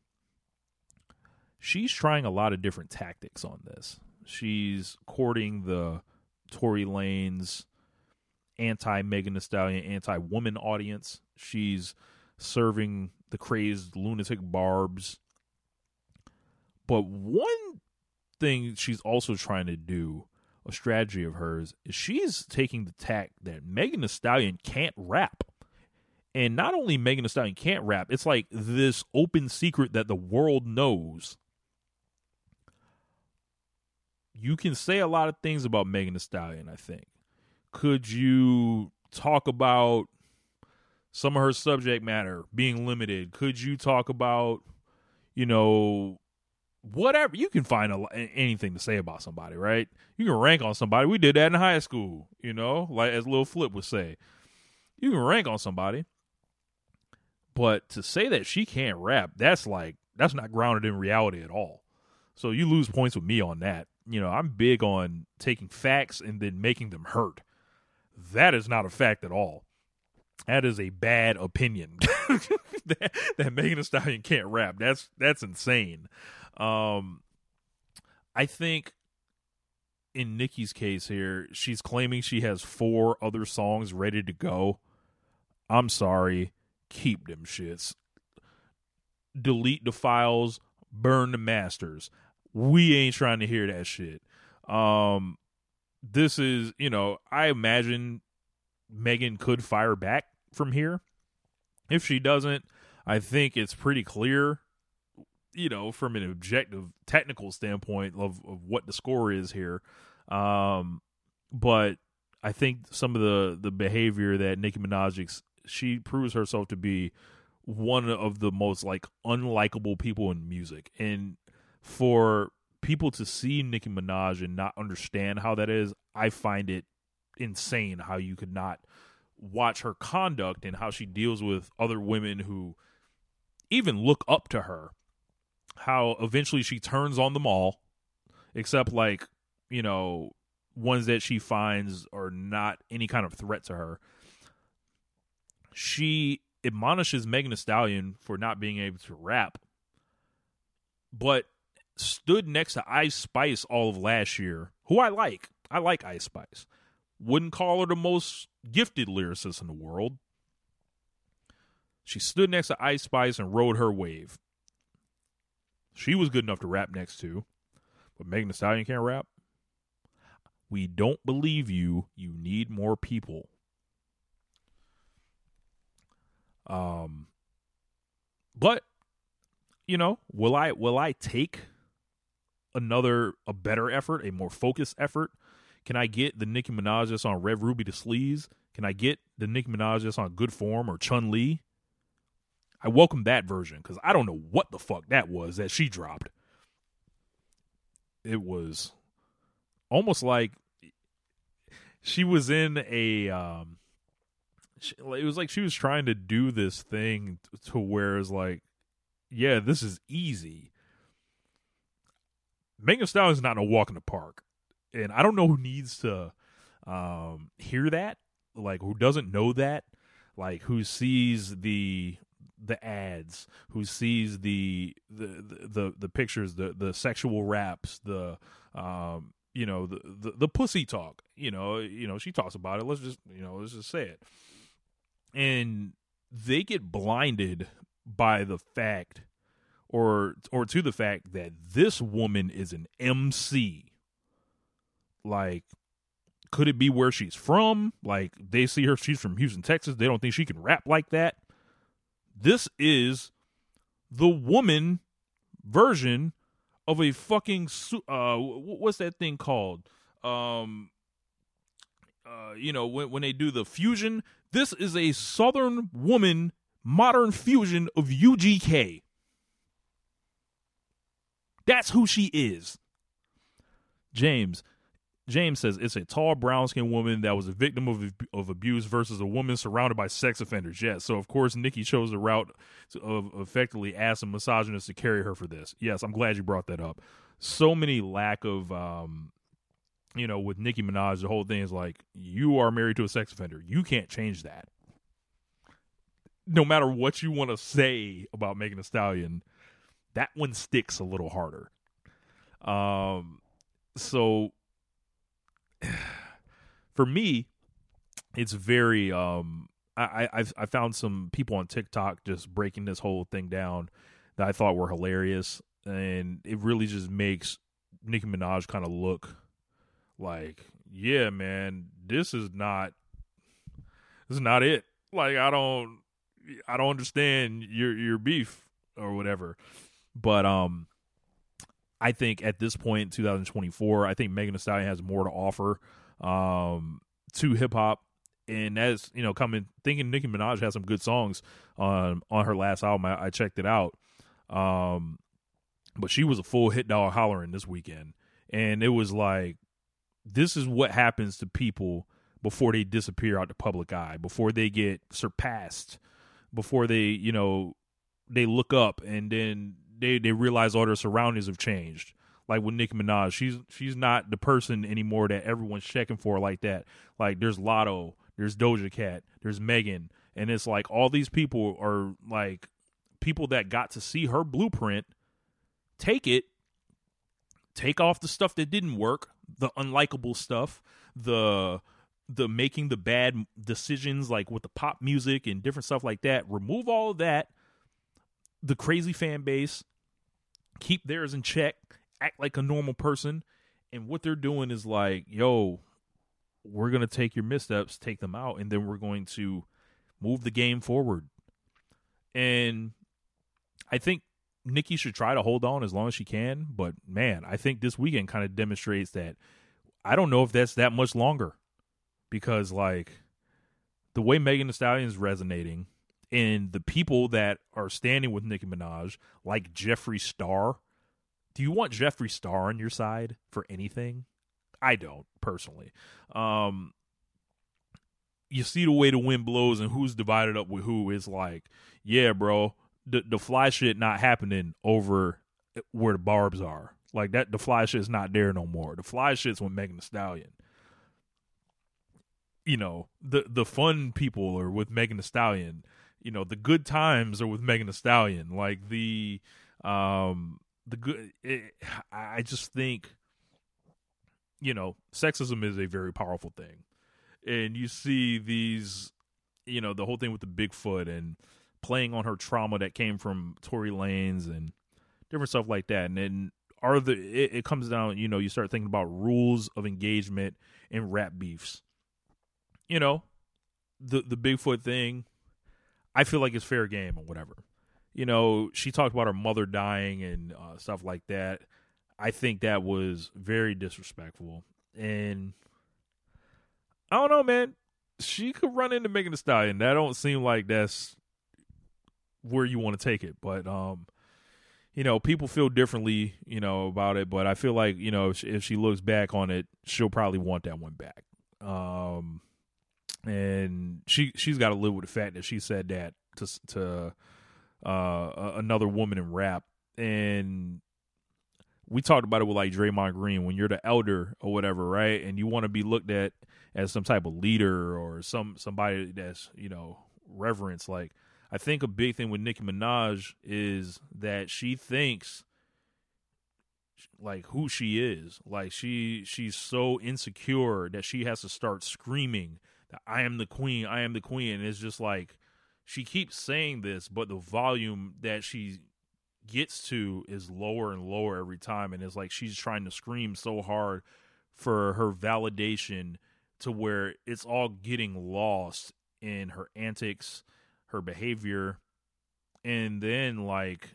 She's trying a lot of different tactics on this. She's courting the Tory Lanez anti Megan Thee Stallion, anti woman audience. She's serving the crazed lunatic barbs. But one thing she's also trying to do, a strategy of hers, is she's taking the tack that Megan Thee Stallion can't rap. And not only Megan Thee Stallion can't rap, it's like this open secret that the world knows. You can say a lot of things about Megan Thee Stallion, I think. Could you talk about some of her subject matter being limited? Could you talk about, you know, whatever? You can find a, anything to say about somebody, right? You can rank on somebody. We did that in high school, you know, like as Lil Flip would say. You can rank on somebody. But to say that she can't rap, that's like that's not grounded in reality at all. So you lose points with me on that. You know, I'm big on taking facts and then making them hurt. That is not a fact at all. That is a bad opinion. that, that Megan Thee Stallion can't rap. That's that's insane. Um, I think in Nicki's case here, she's claiming she has four other songs ready to go. I'm sorry, keep them shits. Delete the files, burn the masters. We ain't trying to hear that shit. Um, this is, you know, I imagine Megan could fire back from here. If she doesn't, I think it's pretty clear, you know, from an objective technical standpoint of, of what the score is here. Um, but I think some of the the behavior that Nicki Minaj she proves herself to be one of the most like unlikable people in music, and for people to see Nicki Minaj and not understand how that is, I find it insane how you could not watch her conduct and how she deals with other women who even look up to her. How eventually she turns on them all, except like, you know, ones that she finds are not any kind of threat to her. She admonishes Megan Thee Stallion for not being able to rap, but stood next to Ice Spice all of last year, who I like. I like Ice Spice. Wouldn't call her the most gifted lyricist in the world. She stood next to Ice Spice and rode her wave. She was good enough to rap next to, but Megan Thee Stallion can't rap. We don't believe you. You need more people. Um, but you know, will I will I take another a better effort, a more focused effort can I get the Nicki Minaj that's on Red Ruby Da Sleeze? Can I get the Nicki Minaj that's on Good Form or Chun Li? I welcome that version because I don't know what the fuck that was that she dropped. It was almost like she was in a um it was like she was trying to do this thing to where it's like yeah this is easy Megan Stallion is not a walk in the park and I don't know who needs to um, hear that, like who doesn't know that, like who sees the the ads, who sees the the the, the pictures, the the sexual raps, the um, you know the, the the pussy talk. You know, you know she talks about it. Let's just you know let's just say it, and they get blinded by the fact or or to the fact that this woman is an MC like, could it be where she's from? Like, they see her, she's from Houston, Texas. They don't think she can rap like that. This is the woman version of a fucking uh what's that thing called um uh, you know, when when they do the fusion, this is a Southern woman modern fusion of UGK. That's who she is. James. James says it's a tall, brown skinned woman that was a victim of, of abuse versus a woman surrounded by sex offenders. Yes. So, of course, Nicki chose the route of effectively asking misogynists to carry her for this. Yes, I'm glad you brought that up. So many lack of, um, you know, with Nicki Minaj, the whole thing is like, you are married to a sex offender. You can't change that. No matter what you want to say about Megan Thee Stallion, that one sticks a little harder. Um, so for me, it's very um I, I I found some people on TikTok just breaking this whole thing down that I thought were hilarious, and it really just makes Nicki Minaj kind of look like, yeah, man, this is not this is not it. Like I don't I don't understand your your beef or whatever. But um I think at this 2024, I think Megan Thee Stallion has more to offer um, to hip hop. And as you know, coming thinking Nicki Minaj has some good songs on on her last album. I, I checked it out, um, but she was a full hit dog hollering this weekend, and it was like, this is what happens to people before they disappear out the public eye, before they get surpassed, before they you know they look up and then they they realize all their surroundings have changed. Like with Nicki Minaj, she's she's not the person anymore that everyone's checking for like that. Like there's Latto, there's Doja Cat, there's Megan, and it's like all these people are like people that got to see her blueprint, take it, take off the stuff that didn't work, the unlikable stuff, the the making the bad decisions like with the pop music and different stuff like that. Remove all of that the crazy fan base, keep theirs in check, act like a normal person. And what they're doing is like, yo, we're going to take your missteps, take them out, and then we're going to move the game forward. And I think Nicki should try to hold on as long as she can. But man, I think this weekend kind of demonstrates that I don't know if that's that much longer because, like, the way Megan Thee Stallion is resonating and the people that are standing with Nicki Minaj, like Jeffree Star, do you want Jeffree Star on your side for anything? I don't personally. Um, you see the way the wind blows and who's divided up with who is like, yeah, bro, the the fly shit not happening over where the barbs are. Like that, the fly shit's not there no more. The fly shit's with Megan Thee Stallion. You know, the the fun people are with Megan Thee Stallion you know the good times are with Megan Thee Stallion. Like the um the good. It, I just think you know sexism is a very powerful thing, and you see these you know the whole thing with the Bigfoot and playing on her trauma that came from Tory Lanez and different stuff like that, and then are the it, it comes down you know you start thinking about rules of engagement in rap beefs. You know, the the Bigfoot thing I feel like it's fair game or whatever. You know, she talked about her mother dying and uh, stuff like that. I think that was very disrespectful. And I don't know, man. She could run into Megan Thee Stallion. That don't seem like that's where you want to take it. But um, you know, people feel differently, you know, about it. But I feel like you know, if she, if she looks back on it, she'll probably want that one back. Um, and she she's got to live with the fact that she said that to to uh, another woman in rap, and we talked about it with like Draymond Green when you're the elder or whatever, right? And you want to be looked at as some type of leader or some somebody that's you know reverence. Like I think a big thing with Nicki Minaj is that she thinks like who she is. Like she she's so insecure that she has to start screaming that I am the queen, I am the queen. And it's just like she keeps saying this, but the volume that she gets to is lower and lower every time. And it's like she's trying to scream so hard for her validation to where it's all getting lost in her antics, her behavior, and then like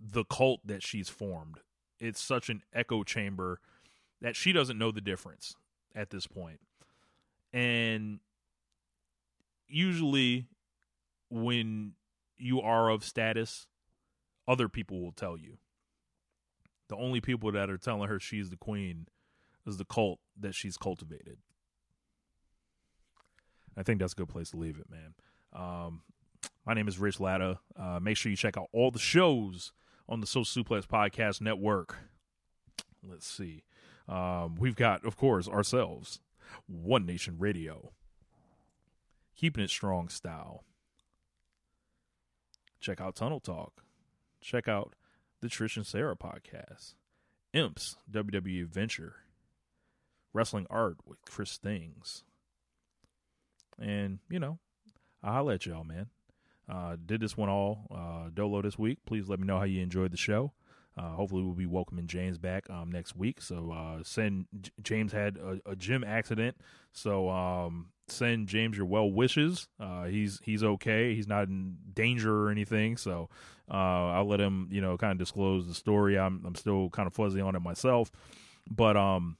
the cult that she's formed. It's such an echo chamber that she doesn't know the difference at this point. And usually, when you are of status, other people will tell you. The only people that are telling her she's the queen is the cult that she's cultivated. I think that's a good place to leave it, man. Um, my name is Rich Latta. Uh, make sure you check out all the shows on the Social Suplex Podcast Network. Let's see. Um, we've got, of course, ourselves, One Nation Radio, keeping it strong style. Check out Tunnel Talk. Check out the Trish and Sarah podcast, Imps WWE Adventure, Wrestling Art with Chris Things. And, you know, I'll let y'all, man. Uh, did this one all uh, dolo this week. Please let me know how you enjoyed the show. Uh, hopefully, we'll be welcoming James back um, next week. So, uh, send J- James had a, a, gym accident. So, um, send James your well wishes. Uh, he's he's okay. He's not in danger or anything. So, uh, I'll let him, you know, kind of disclose the story. I'm I'm still kind of fuzzy on it myself, but um,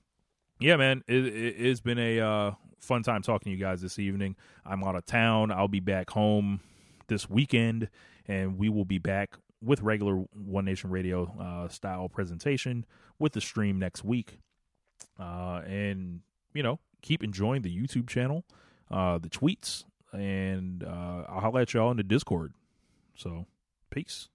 yeah, man, it, it, has been a uh, fun time talking to you guys this evening. I'm out of town. I'll be back home this weekend, and we will be back with regular One Nation Radio uh, style presentation with the stream next week. Uh, and you know, keep enjoying the YouTube channel, uh, the tweets, and uh, I'll holler at y'all in the Discord. So, peace.